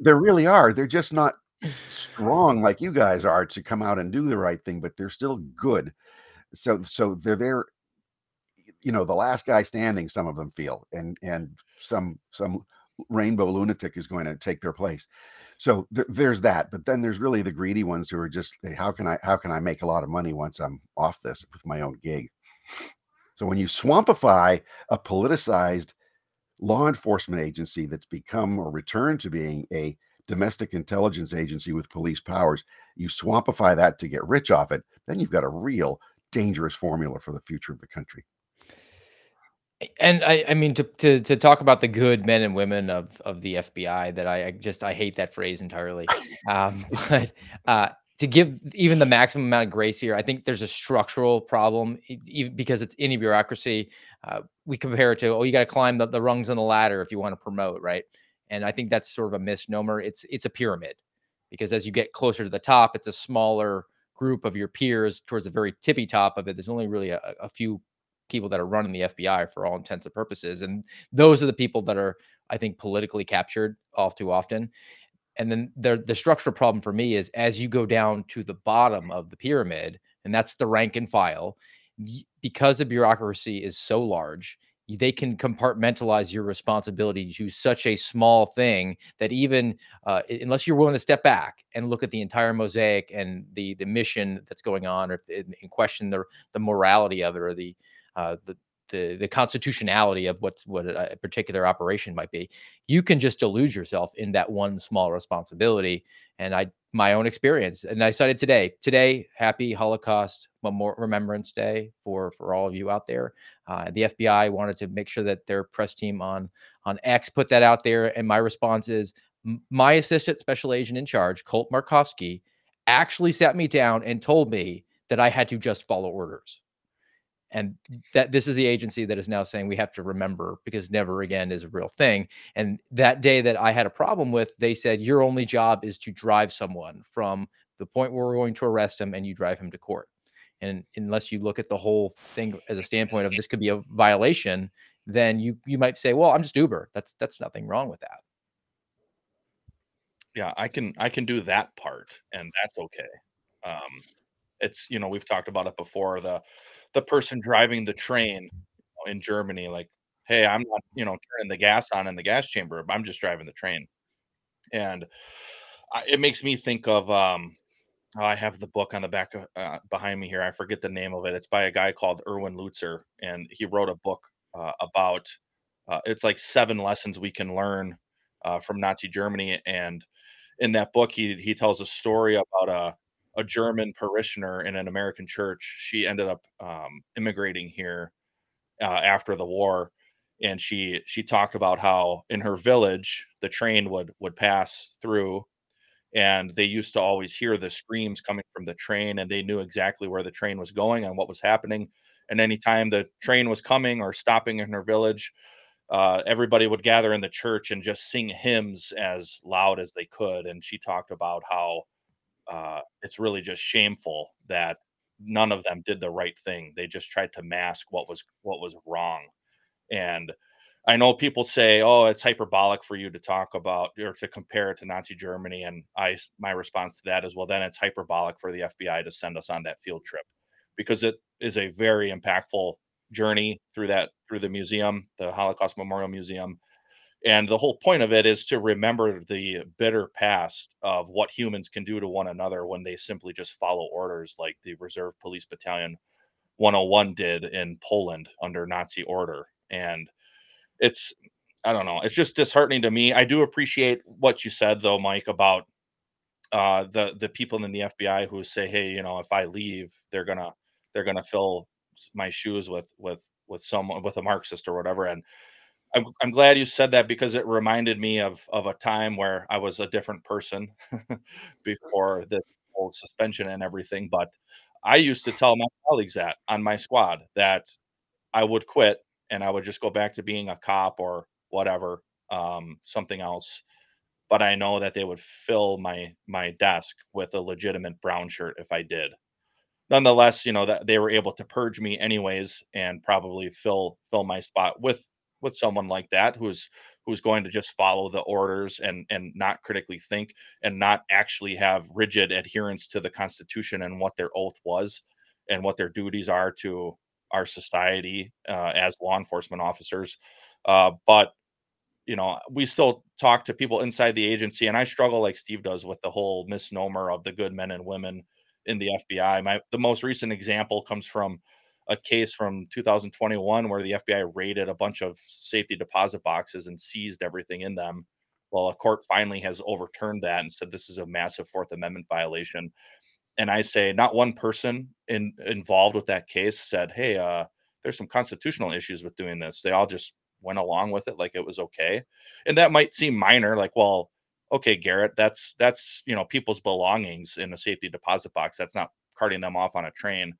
there really are. They're just not strong like you guys are to come out and do the right thing, but they're still good. So, so they're there. You know, the last guy standing. Some of them feel, and and some some rainbow lunatic is going to take their place. So th- there's that, but then there's really the greedy ones who are just, hey, how can I how can I make a lot of money once I'm off this with my own gig? So when you swampify a politicized law enforcement agency that's become or returned to being a domestic intelligence agency with police powers, you swampify that to get rich off it, then you've got a real dangerous formula for the future of the country and I, I mean to, to to talk about the good men and women of of the FBI that I, I just I hate that phrase entirely. Um, <laughs> but uh, to give even the maximum amount of grace here, I think there's a structural problem even because it's any bureaucracy. Uh, we compare it to oh you got to climb the, the rungs on the ladder if you want to promote right, and I think that's sort of a misnomer. It's it's a pyramid because as you get closer to the top, it's a smaller group of your peers towards the very tippy top of it. There's only really a, a few people that are running the FBI for all intents and purposes. And those are the people that are, I think, politically captured all too often. And then the the structural problem for me is as you go down to the bottom of the pyramid, and that's the rank and file, because the bureaucracy is so large, they can compartmentalize your responsibility to such a small thing that even uh, unless you're willing to step back and look at the entire mosaic and the the mission that's going on, or if, and question the the morality of it or the uh, the the, the constitutionality of what's what a particular operation might be you can just delude yourself in that one small responsibility and i my own experience and i cited today today happy holocaust Memorial remembrance day for for all of you out there. Uh, the fbi wanted to make sure that their press team on on x put that out there and my response is my assistant special agent in charge colt markovsky actually sat me down and told me that i had to just follow orders and that this is the agency that is now saying we have to remember because never again is a real thing. And that day that i had a problem with they said your only job is to drive someone from the point where we're going to arrest him and you drive him to court. And unless you look at the whole thing as a standpoint of this could be a violation then you you might say well i'm just uber. That's that's nothing wrong with that. Yeah i can i can do that part and that's okay. Um it's you know we've talked about it before the the person driving the train in Germany, like, hey, I'm not, you know, turning the gas on in the gas chamber. I'm just driving the train. And I, it makes me think of, um, oh, I have the book on the back of, uh, behind me here. I forget the name of it. It's by a guy called Erwin Lutzer, and he wrote a book uh, about. Uh, it's like seven lessons we can learn uh, from Nazi Germany, and in that book, he he tells a story about a a German parishioner in an American church. She ended up um, immigrating here uh, after the war, and she she talked about how in her village the train would would pass through, and they used to always hear the screams coming from the train, and they knew exactly where the train was going and what was happening. And anytime the train was coming or stopping in her village, uh, everybody would gather in the church and just sing hymns as loud as they could. And she talked about how uh, it's really just shameful that none of them did the right thing. They just tried to mask what was what was wrong. And I know people say, "Oh, it's hyperbolic for you to talk about or to compare it to Nazi Germany." And I, my response to that is, well, then it's hyperbolic for the FBI to send us on that field trip because it is a very impactful journey through that through the museum, the Holocaust Memorial Museum, And the whole point of it is to remember the bitter past of what humans can do to one another when they simply just follow orders like the Reserve Police Battalion 101 did in Poland under Nazi order. And it's, I don't know, it's just disheartening to me. I do appreciate what you said though, Mike, about uh, the the people in the FBI who say, hey, you know, if I leave, they're gonna they're gonna fill my shoes with with with someone with a Marxist or whatever. And I'm I'm glad you said that because it reminded me of of a time where I was a different person <laughs> before this whole suspension and everything. But I used to tell my colleagues that on my squad that I would quit and I would just go back to being a cop or whatever, um, something else. But I know that they would fill my my desk with a legitimate brown shirt if I did. Nonetheless, you know that they were able to purge me anyways and probably fill fill my spot with with someone like that who's who's going to just follow the orders and and not critically think and not actually have rigid adherence to the constitution and what their oath was and what their duties are to our society uh, as law enforcement officers. Uh, but you know we still talk to people inside the agency and i struggle like steve does with the whole misnomer of the good men and women in the fbi my the most recent example comes from a case from 2021 where the FBI raided a bunch of safety deposit boxes and seized everything in them. Well, a court finally has overturned that and said this is a massive Fourth Amendment violation. And I say not one person in, involved with that case said, "Hey, uh, there's some constitutional issues with doing this." They all just went along with it like it was okay. And that might seem minor, like, well, okay, Garrett, that's that's you know people's belongings in a safety deposit box. That's not carting them off on a train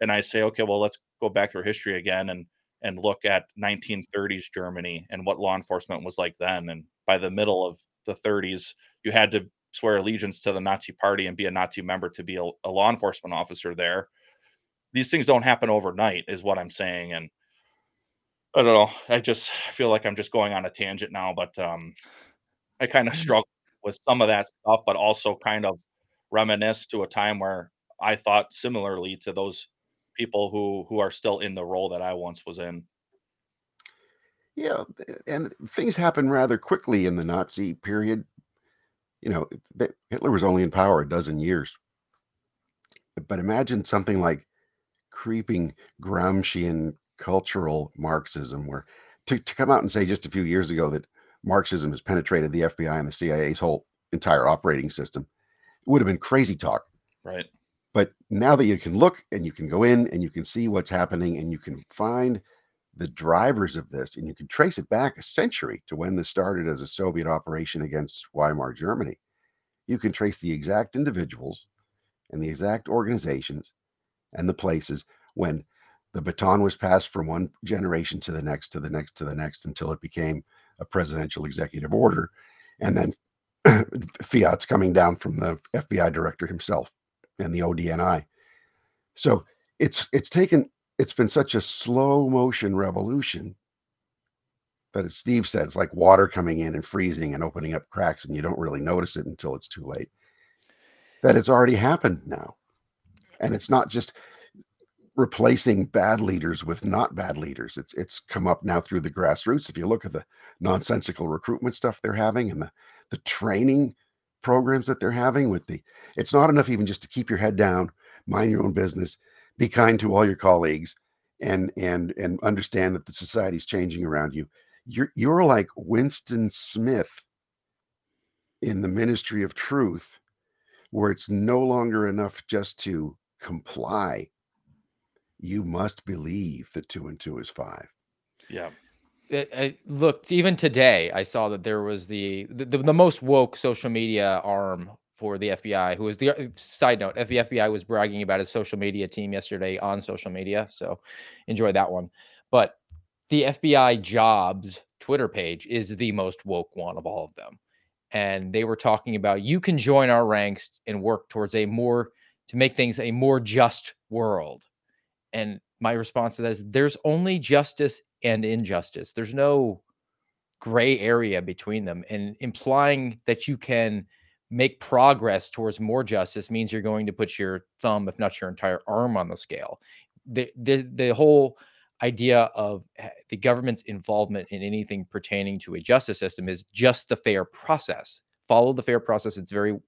and I say, okay, well, let's go back through history again and and look at 1930s Germany and what law enforcement was like then. And by the middle of the 30s, you had to swear allegiance to the Nazi Party and be a Nazi member to be a, a law enforcement officer there. These things don't happen overnight, is what I'm saying. And I don't know. I just feel like I'm just going on a tangent now, but um, I kind of mm. struggle with some of that stuff, but also kind of reminisce to a time where I thought similarly to those people who who are still in the role that I once was in. Yeah, and things happen rather quickly in the Nazi period. You know, Hitler was only in power a dozen years. But imagine something like creeping Gramscian cultural Marxism, where to, to come out and say just a few years ago that Marxism has penetrated the FBI and the CIA's whole entire operating system, it would have been crazy talk. Right. But now that you can look and you can go in and you can see what's happening and you can find the drivers of this and you can trace it back a century to when this started as a Soviet operation against Weimar Germany, you can trace the exact individuals and the exact organizations and the places when the baton was passed from one generation to the next to the next to the next until it became a presidential executive order and then <clears throat> fiat's coming down from the FBI director himself and the ODNI. So it's it's taken it's been such a slow motion revolution that as Steve said, it's like water coming in and freezing and opening up cracks, and you don't really notice it until it's too late. That it's already happened now. And it's not just replacing bad leaders with not bad leaders. It's it's come up now through the grassroots. If you look at the nonsensical recruitment stuff they're having and the the training programs that they're having with the it's not enough even just to keep your head down mind your own business be kind to all your colleagues and and and understand that the society's changing around you. You're you're like winston smith in the ministry of truth where it's no longer enough just to comply. You must believe that two and two is five. Yeah it, it looked even today. I saw that there was the, the the most woke social media arm for the FBI, who was the side note. The FBI was bragging about his social media team yesterday on social media, so enjoy that one. But the FBI jobs Twitter page is the most woke one of all of them, and they were talking about you can join our ranks and work towards a more to make things a more just world. And my response to that is there's only justice and injustice. There's no gray area between them. And implying that you can make progress towards more justice means you're going to put your thumb, if not your entire arm, on the scale. The the the whole idea of eh, the government's involvement in anything pertaining to a justice system is just the fair process. Follow the fair process. It's very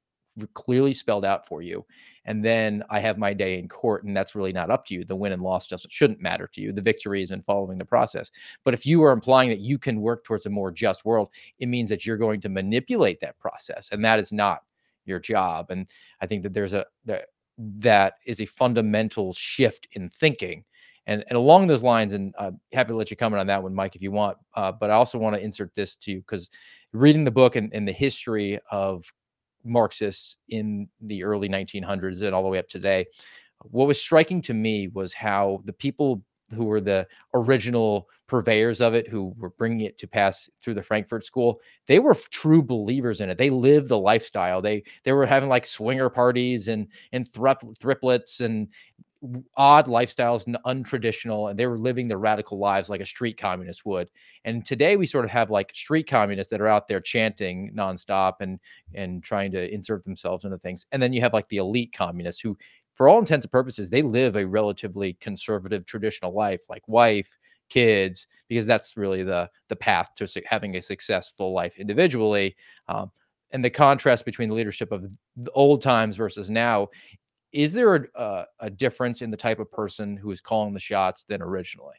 clearly spelled out for you. And then I have my day in court, and that's really not up to you. The win and loss doesn't shouldn't matter to you. The victory is in following the process. But if you are implying that you can work towards a more just world, it means that you're going to manipulate that process, and that is not your job. And I think that there's a that that is a fundamental shift in thinking. And, and along those lines, and uh, happy to let you comment on that one, Mike, if you want. Uh, but I also want to insert this too, because reading the book and, and the history of Marxists in the early 1900s and all the way up today, what was striking to me was how the people who were the original purveyors of it, who were bringing it to pass through the Frankfurt School, they were true believers in it. They lived the lifestyle. They they were having like swinger parties and and thriplets and odd lifestyles and untraditional and they were living their radical lives like a street communist would and today we sort of have like street communists that are out there chanting nonstop and and trying to insert themselves into things and then you have like the elite communists who for all intents and purposes they live a relatively conservative traditional life like wife kids because that's really the the path to having a successful life individually um, and the contrast between the leadership of the old times versus now is there a, a, a difference in the type of person who is calling the shots than originally?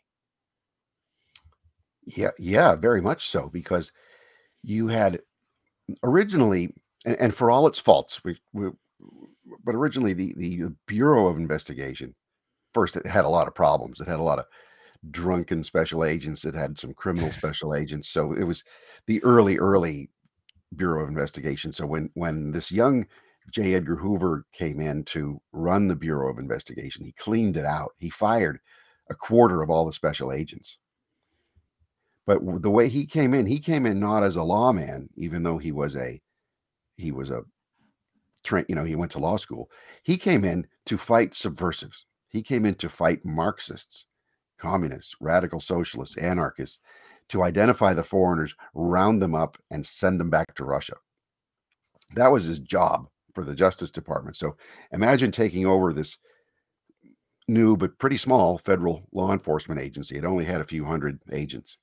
Yeah, yeah, very much so. Because you had mm, originally, and, and for all its faults, we, we, but originally the, the Bureau of Investigation first it had a lot of problems. It had a lot of drunken special agents. It had some criminal <laughs> special agents. So it was the early, early Bureau of Investigation. So when when this young J. Edgar Hoover came in to run the Bureau of Investigation. He cleaned it out. He fired a quarter of all the special agents. But the way he came in, he came in not as a lawman, even though he was a he was a you know, he went to law school. He came in to fight subversives. He came in to fight Marxists, communists, radical socialists, anarchists, to identify the foreigners, round them up, and send them back to Russia. That was his job for the Justice Department. So imagine taking over this new but pretty small federal law enforcement agency. It only had a few hundred agents.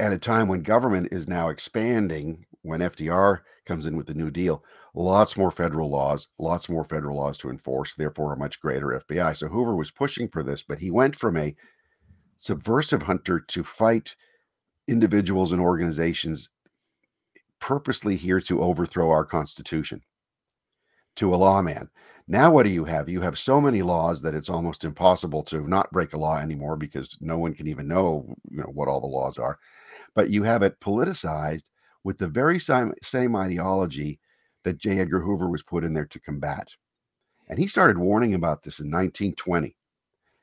At a time when government is now expanding, when FDR comes in with the New Deal, lots more federal laws, lots more federal laws to enforce, therefore a much greater FBI. So Hoover was pushing for this, but he went from a subversive hunter to fight individuals and organizations purposely here to overthrow our Constitution to a lawman. Now, what do you have? You have so many laws that it's almost impossible to not break a law anymore because no one can even know, you know what all the laws are. But you have it politicized with the very same, same ideology that J. Edgar Hoover was put in there to combat. And he started warning about this in 1920.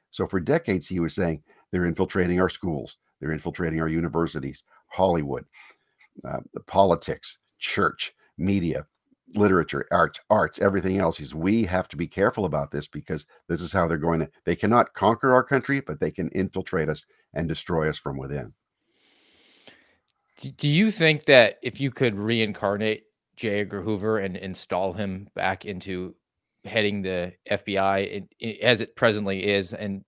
So for decades, he was saying they're infiltrating our schools, they're infiltrating our universities, Hollywood, uh, politics, church, media, literature, arts, arts, everything else. Is we have to be careful about this because this is how they're going to. They cannot conquer our country, but they can infiltrate us and destroy us from within. Do you think that if you could reincarnate J. Edgar Hoover and install him back into heading the FBI as it presently is, and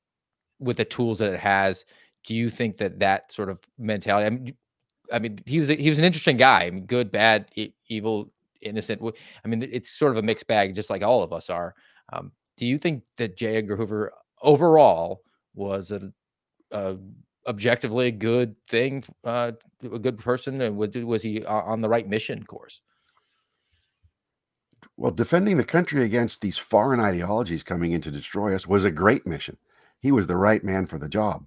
with the tools that it has, do you think that that sort of mentality? I mean, I mean, he was he was an interesting guy. I mean, good, bad, e- evil, innocent. I mean, it's sort of a mixed bag, just like all of us are. Um, do you think that J. Edgar Hoover overall was a, a objectively a good thing, uh, a good person, and was was he on the right mission course? Well, defending the country against these foreign ideologies coming in to destroy us was a great mission. He was the right man for the job.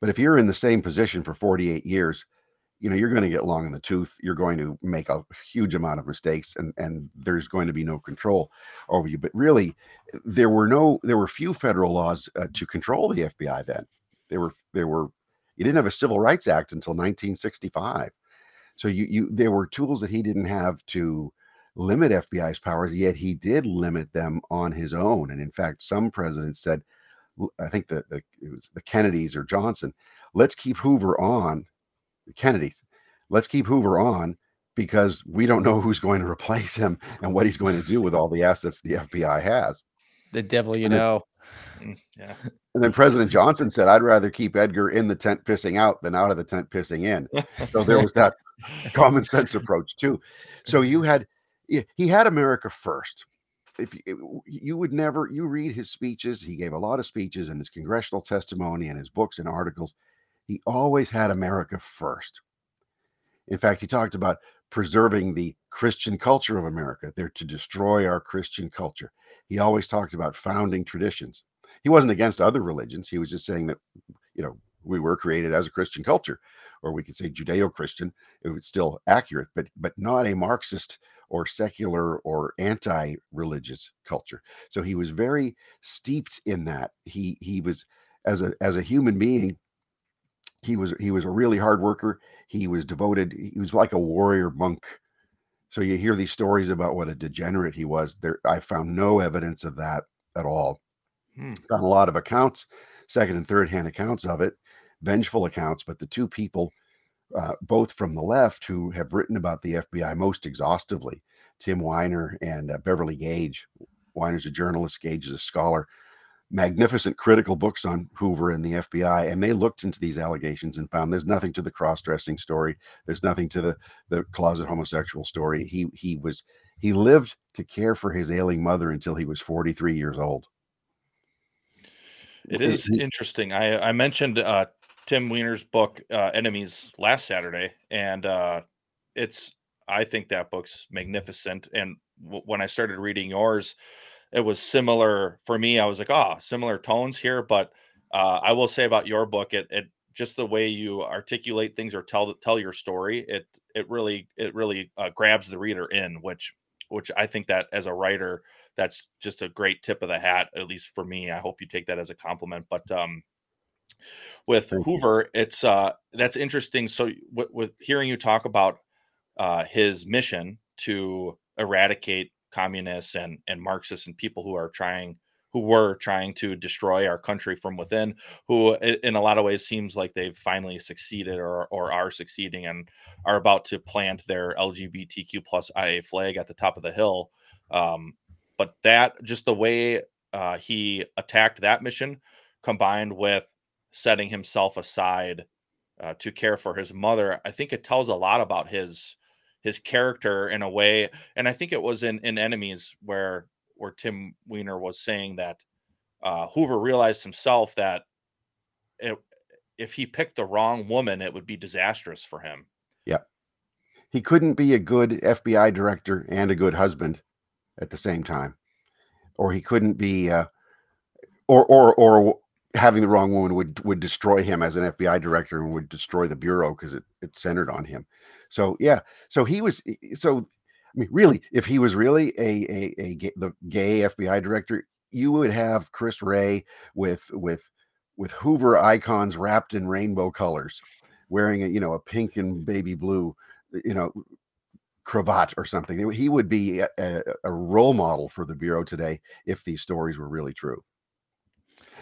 But if you're in the same position for 48 years, you know you're going to get long in the tooth you're going to make a huge amount of mistakes and and there's going to be no control over you but really there were no there were few federal laws uh, to control the fbi then. There were there were you didn't have a civil rights act until 1965 so you you there were tools that he didn't have to limit fbi's powers yet he did limit them on his own and in fact some presidents said i think that the, it was the kennedys or johnson let's keep hoover on Kennedy. Let's keep Hoover on because we don't know who's going to <laughs> replace him and what he's going to do with all the assets the FBI has. The devil you and know. Mm, yeah. And then President Johnson said, I'd rather keep Edgar in the tent pissing out than out of the tent pissing in. So there was that <laughs> common sense approach too. So you had, he had America first. If you, you would never, you read his speeches, he gave a lot of speeches and his congressional testimony and his books and articles. He always had America first. In fact, he talked about preserving the Christian culture of America. They're to destroy our Christian culture. He always talked about founding traditions. He wasn't against other religions. He was just saying that, you know, we were created as a Christian culture, or we could say Judeo-Christian. It was still accurate, but but not a Marxist or secular or anti-religious culture. So he was very steeped in that. He he was as a as a human being, he was he was a really hard worker. He was devoted. He was like a warrior monk. So you hear these stories about what a degenerate he was. There, I found no evidence of that at all. Hmm. Found a lot of accounts, second and third hand accounts of it, vengeful accounts. But the two people, uh, both from the left, who have written about the FBI most exhaustively, Tim Weiner and uh, Beverly Gage. Weiner's a journalist, Gage is a scholar magnificent critical books on Hoover and the FBI, and they looked into these allegations and found there's nothing to the cross-dressing story. There's nothing to the the closet homosexual story. He he was he lived to care for his ailing mother until he was 43 years old. It is he, interesting. I I mentioned uh, Tim Weiner's book uh, Enemies last Saturday, and uh, it's I think that book's magnificent. And w- when I started reading yours it was similar for me. I was like, ah, oh, similar tones here. But uh, I will say about your book, it, it just the way you articulate things or tell tell your story, it it really it really uh, grabs the reader in, which which I think that as a writer, that's just a great tip of the hat, at least for me. I hope you take that as a compliment. But um, with Thank Hoover, you. it's uh, that's interesting. So w- with hearing you talk about uh, his mission to eradicate communists and and Marxists and people who are trying who were trying to destroy our country from within, who in a lot of ways seems like they've finally succeeded or or are succeeding and are about to plant their LGBTQ plus IA flag at the top of the hill. Um, but that just the way uh, he attacked that mission, combined with setting himself aside uh, to care for his mother, I think it tells a lot about his his character in a way. And I think it was in in Enemies where where Tim Weiner was saying that uh, Hoover realized himself that it, if he picked the wrong woman, it would be disastrous for him. Yeah, he couldn't be a good FBI director and a good husband at the same time, or he couldn't be, uh, or or or having the wrong woman would would destroy him as an FBI director and would destroy the bureau because it it centered on him. So yeah, so he was eh, eh, so. I mean, really, if he was really a a, a the gay FBI director, you would have Chris Wray with with with Hoover icons wrapped in rainbow colors, wearing a you know a pink and baby blue, eh, you know, cravat or something. He would be a, a role model for the bureau today if these stories were really true.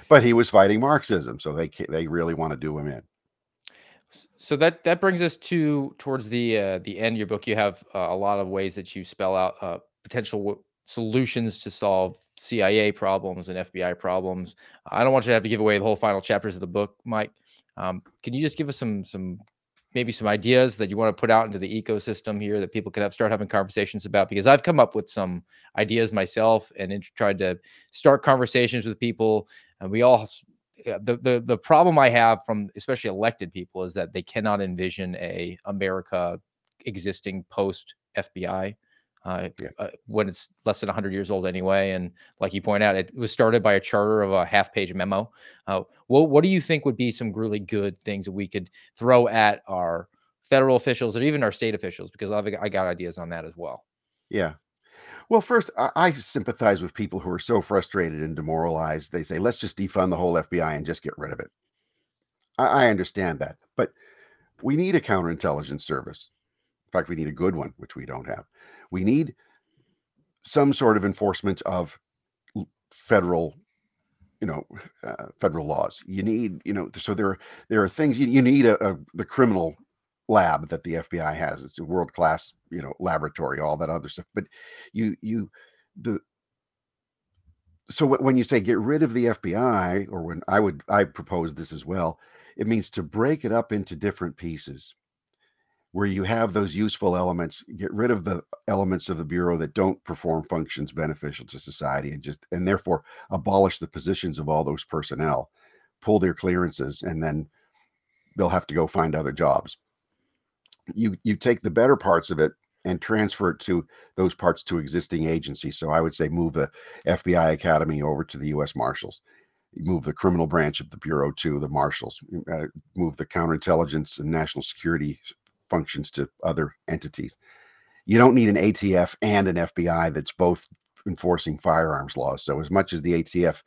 But he was fighting Marxism, so they they really want to do him in. So that that brings us to towards the uh, the end of your book. You have uh, a lot of ways that you spell out uh, potential w- solutions to solve CIA problems and FBI problems. I don't want you to have to give away the whole final chapters of the book, Mike. Um, can you just give us some some maybe some ideas that you want to put out into the ecosystem here that people can have start having conversations about? Because I've come up with some ideas myself and tried to start conversations with people, and we all the, the the problem I have from especially elected people is that they cannot envision a America existing post FBI uh, yeah. uh, when it's less than 100 years old anyway. And like you point out, it was started by a charter of a half page memo. Uh, what, what do you think would be some really good things that we could throw at our federal officials or even our state officials? Because I've, I got ideas on that as well. Yeah. Well, first, I, I sympathize with people who are so frustrated and demoralized. They say, let's just defund the whole FBI and just get rid of it. I, I understand that. But we need a counterintelligence service. In fact, we need a good one, which we don't have. We need some sort of enforcement of federal you know uh, federal laws you need you know so there there are things you, you need a, a, the criminal lab that the FBI has. It's a world class, you know, laboratory, all that other stuff. But you you the so when you say get rid of the FBI, or when I would I propose this as well, it means to break it up into different pieces where you have those useful elements, get rid of the elements of the bureau that don't perform functions beneficial to society and just and therefore abolish the positions of all those personnel, pull their clearances, and then they'll have to go find other jobs. You you take the better parts of it and transfer it to those parts to existing agencies. So I would say move the FBI Academy over to the U.S. Marshals, move the criminal branch of the Bureau to the Marshals, uh, move the counterintelligence and national security functions to other entities. You don't need an ATF and an FBI that's both enforcing firearms laws. So as much as the ATF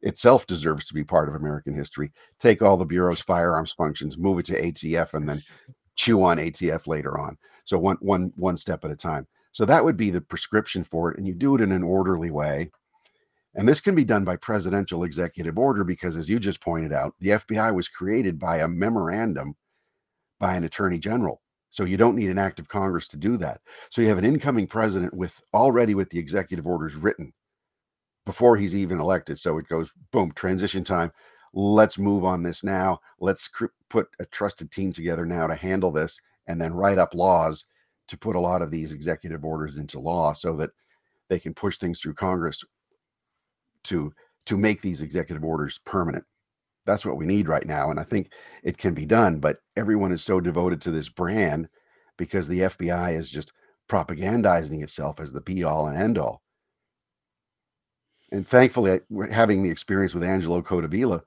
itself deserves to be part of American history, take all the Bureau's firearms functions, move it to ATF, and then chew on ATF later on. So one one one step at a time. So that would be the prescription for it, and you do it in an orderly way. And this can be done by presidential executive order because, as you just pointed out, the FBI was created by a memorandum by an attorney general. So you don't need an act of Congress to do that. So you have an incoming president with already with the executive orders written before he's even elected. So it goes boom, transition time let's move on this now. Let's cr- put a trusted team together now to handle this and then write up laws to put a lot of these executive orders into law so that they can push things through Congress to to make these executive orders permanent. That's what we need right now and I think it can be done, but everyone is so devoted to this brand because the FBI is just propagandizing itself as the be all and end all. And thankfully, having the experience with Angelo Codevilla,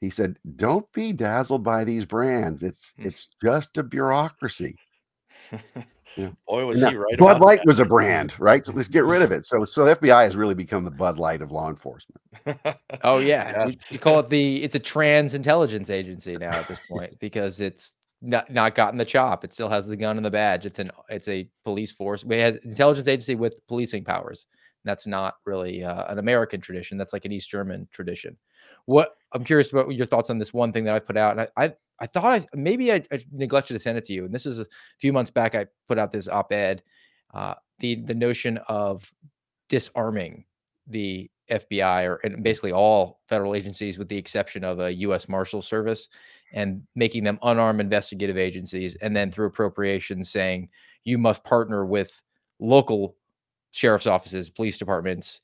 he said, "Don't be dazzled by these brands. It's hmm. it's just a bureaucracy." Yeah. <laughs> Boy, was he right. Bud Light that. was a brand, right? So let's get rid of it. So so the FBI has really become the Bud Light of law enforcement. <laughs> oh yeah, yes. we, call it the it's a trans intelligence agency now at this <laughs> point because it's not not gotten the chop. It still has the gun and the badge. It's an it's a police force. It has intelligence agency with policing powers. That's not really uh, an American tradition. That's like an East German tradition. What I'm curious about your thoughts on this one thing that I put out, and I I, I thought I maybe I, I, neglected to send it to you. And this is a few months back. I put out this op-ed, uh, the the notion of disarming the FBI or and basically all federal agencies, with the exception of a U.S. Marshal Service, and making them unarmed investigative agencies, and then through appropriations saying you must partner with local sheriff's offices, police departments,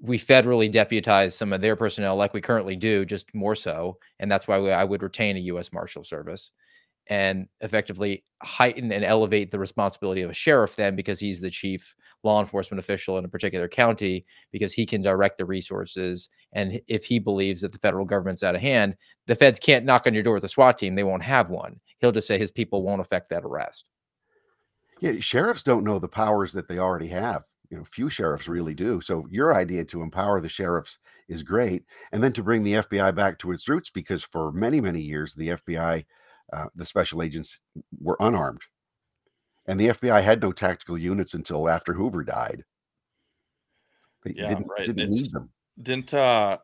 we federally deputize some of their personnel like we currently do, just more so. And that's why we, I would retain a U.S. Marshal Service and effectively heighten and elevate the responsibility of a sheriff then because he's the chief law enforcement official in a particular county because he can direct the resources and if he believes that the federal government's out of hand the feds can't knock on your door with a swat team they won't have one he'll just say his people won't affect that arrest yeah sheriffs don't know the powers that they already have you know few sheriffs really do. So your idea to empower the sheriffs is great and then to bring the fbi back to its roots because for many many years the fbi uh, the special agents were unarmed. And the fbi had no tactical units until after hoover died. They yeah, didn't, right. didn't need them. didn't uh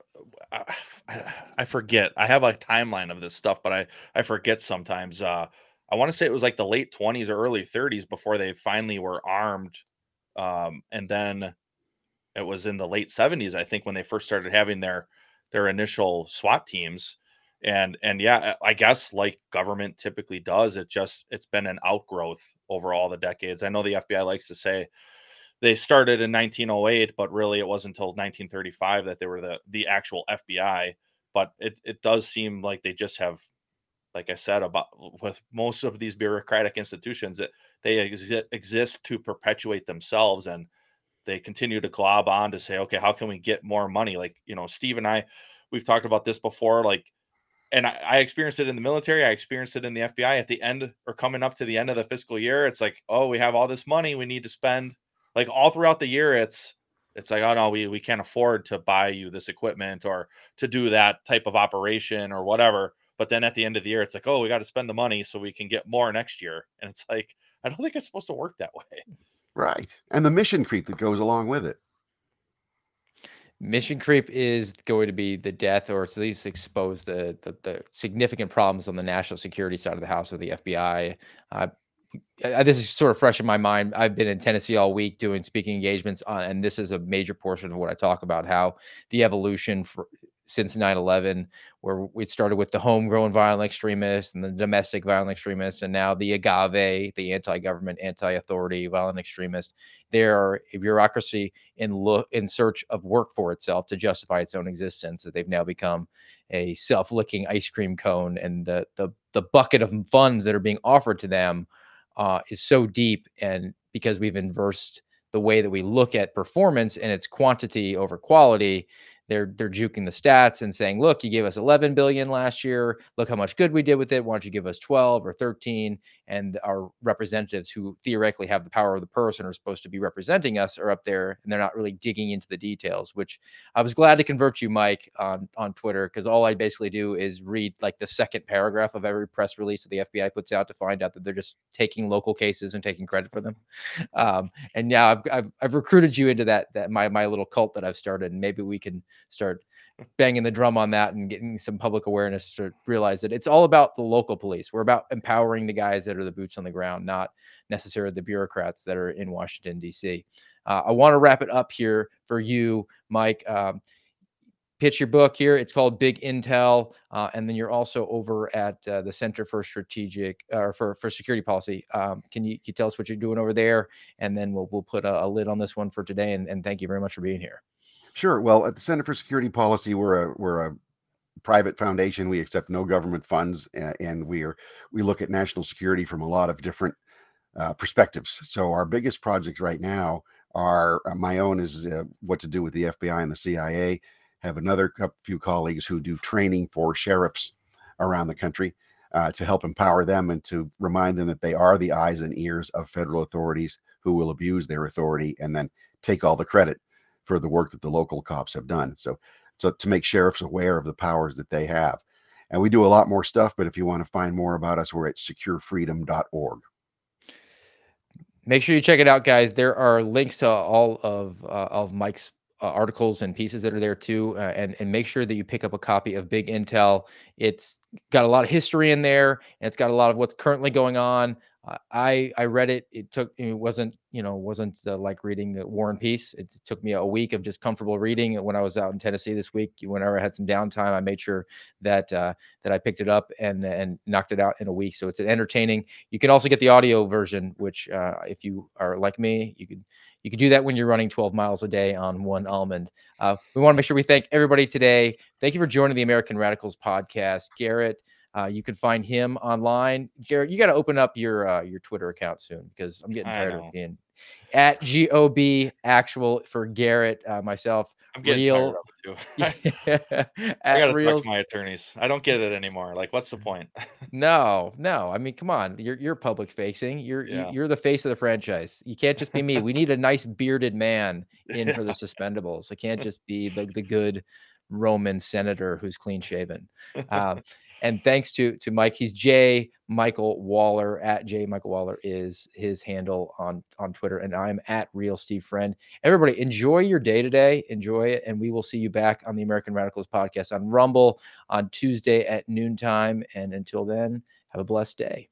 I, I forget. I have a timeline of this stuff but i i forget sometimes uh i want to say it was like the late 20s or early 30s before they finally were armed um, and then it was in the late 70s, I think, when they first started having their their initial SWAT teams. And and yeah, I guess like government typically does, it just it's been an outgrowth over all the decades. I know the FBI likes to say they started in 1908, but really it wasn't until 1935 that they were the the actual FBI. But it it does seem like they just have like I said about with most of these bureaucratic institutions that they exi- exist to perpetuate themselves and they continue to glob on to say okay how can we get more money? Like you know Steve and I we've talked about this before like and I, I experienced it in the military I experienced it in the FBI at the end or coming up to the end of the fiscal year it's like oh we have all this money we need to spend. Like all throughout the year it's it's like oh no we we can't afford to buy you this equipment or to do that type of operation or whatever but then at the end of the year, it's like, oh, we got to spend the money so we can get more next year. And it's like, I don't think it's supposed to work that way. Right. And the mission creep that goes along with it. Mission creep is going to be the death, or at least expose the, the, the significant problems on the national security side of the house with the FBI. Uh, this is sort of fresh in my mind. I've been in Tennessee all week doing speaking engagements on, and this is a major portion of what I talk about how the evolution for, since 9-11 where we started with the homegrown violent extremists and the domestic violent extremists and now the AGAAVE the anti-government anti-authority violent extremist. They are a bureaucracy in look in search of work for itself to justify its own existence that they've now become a self-licking ice cream cone and the the, the bucket of funds that are being offered to them uh, is so deep and because we've inversed the way that we look at performance and its quantity over quality they're they're juking the stats and saying, look, you gave us 11 billion last year. Look how much good we did with it. Why don't you give us 12 or 13? And our representatives, who theoretically have the power of the purse and are supposed to be representing us, are up there and they're not really digging into the details. Which I was glad to convert you, Mike, on on Twitter because all I basically do is read like the second paragraph of every press release that the FBI puts out to find out that they're just taking local cases and taking credit for them. Um, and now I've, I've I've recruited you into that that my my little cult that I've started, and maybe we can start banging the drum on that and getting some public awareness to realize that it's all about the local police. We're about empowering the guys that are the boots on the ground, not necessarily the bureaucrats that are in Washington, D.C. Uh, I want to wrap it up here for you, Mike. Um, pitch your book here. It's called Big Intel, uh, and then you're also over at uh, the Center for Strategic or for for Security Policy. Um, can you, can you tell us what you're doing over there, and then we'll we'll put a, a lid on this one for today. And, and thank you very much for being here. Sure. Well, at the Center for Security Policy, we're a we're a private foundation. We accept no government funds, and we are we look at national security from a lot of different uh, perspectives. So our biggest projects right now are uh, my own is uh, what to do with the FBI and the CIA. Have another few colleagues who do training for sheriffs around the country uh, to help empower them and to remind them that they are the eyes and ears of federal authorities who will abuse their authority and then take all the credit for the work that the local cops have done. So, so to make sheriffs aware of the powers that they have. And we do a lot more stuff, but if you want to find more about us, we're at securefreedom.org. Make sure you check it out, guys. There are links to all of uh, of Mike's uh, articles and pieces that are there too, uh, and and make sure that you pick up a copy of Big Intel. It's got a lot of history in there, and it's got a lot of what's currently going on. I I read it. It took it wasn't you know wasn't uh, like reading War and Peace. It took me a week of just comfortable reading. When I was out in Tennessee this week, whenever I had some downtime, I made sure that uh, that I picked it up and and knocked it out in a week. So it's entertaining. You can also get the audio version, which uh, if you are like me, you could you can do that when you're running 12 miles a day on one almond. Uh, we want to make sure we thank everybody today. Thank you for joining the American Radicals podcast, Garrett. Uh, you can find him online. Garrett, you got to open up your uh, your Twitter account soon because I'm getting tired of being at gob actual for Garrett uh, myself. I'm getting real, tired of it too. <laughs> <laughs> I gotta real, talk to my attorneys. I don't get it anymore. Like, what's the point? <laughs> no, no. I mean, come on. You're you're public facing. You're yeah. you're the face of the franchise. You can't just be me. we need a nice bearded man in yeah. for the suspendables. It can't just be the the good Roman senator who's clean shaven. Um, and thanks to to Mike. He's J Michael Waller at J Michael Waller is his handle on on Twitter, and I'm at Real Steve Friend. Everybody, enjoy your day today. Enjoy it, and we will see you back on the American Radicals podcast on Rumble on Tuesday at noontime. And until then, have a blessed day.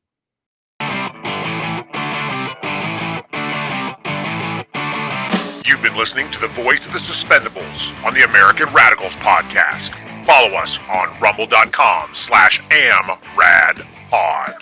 You've been listening to the voice of the Suspendables on the American Radicals podcast. Follow us on rumble.com slash amradpod.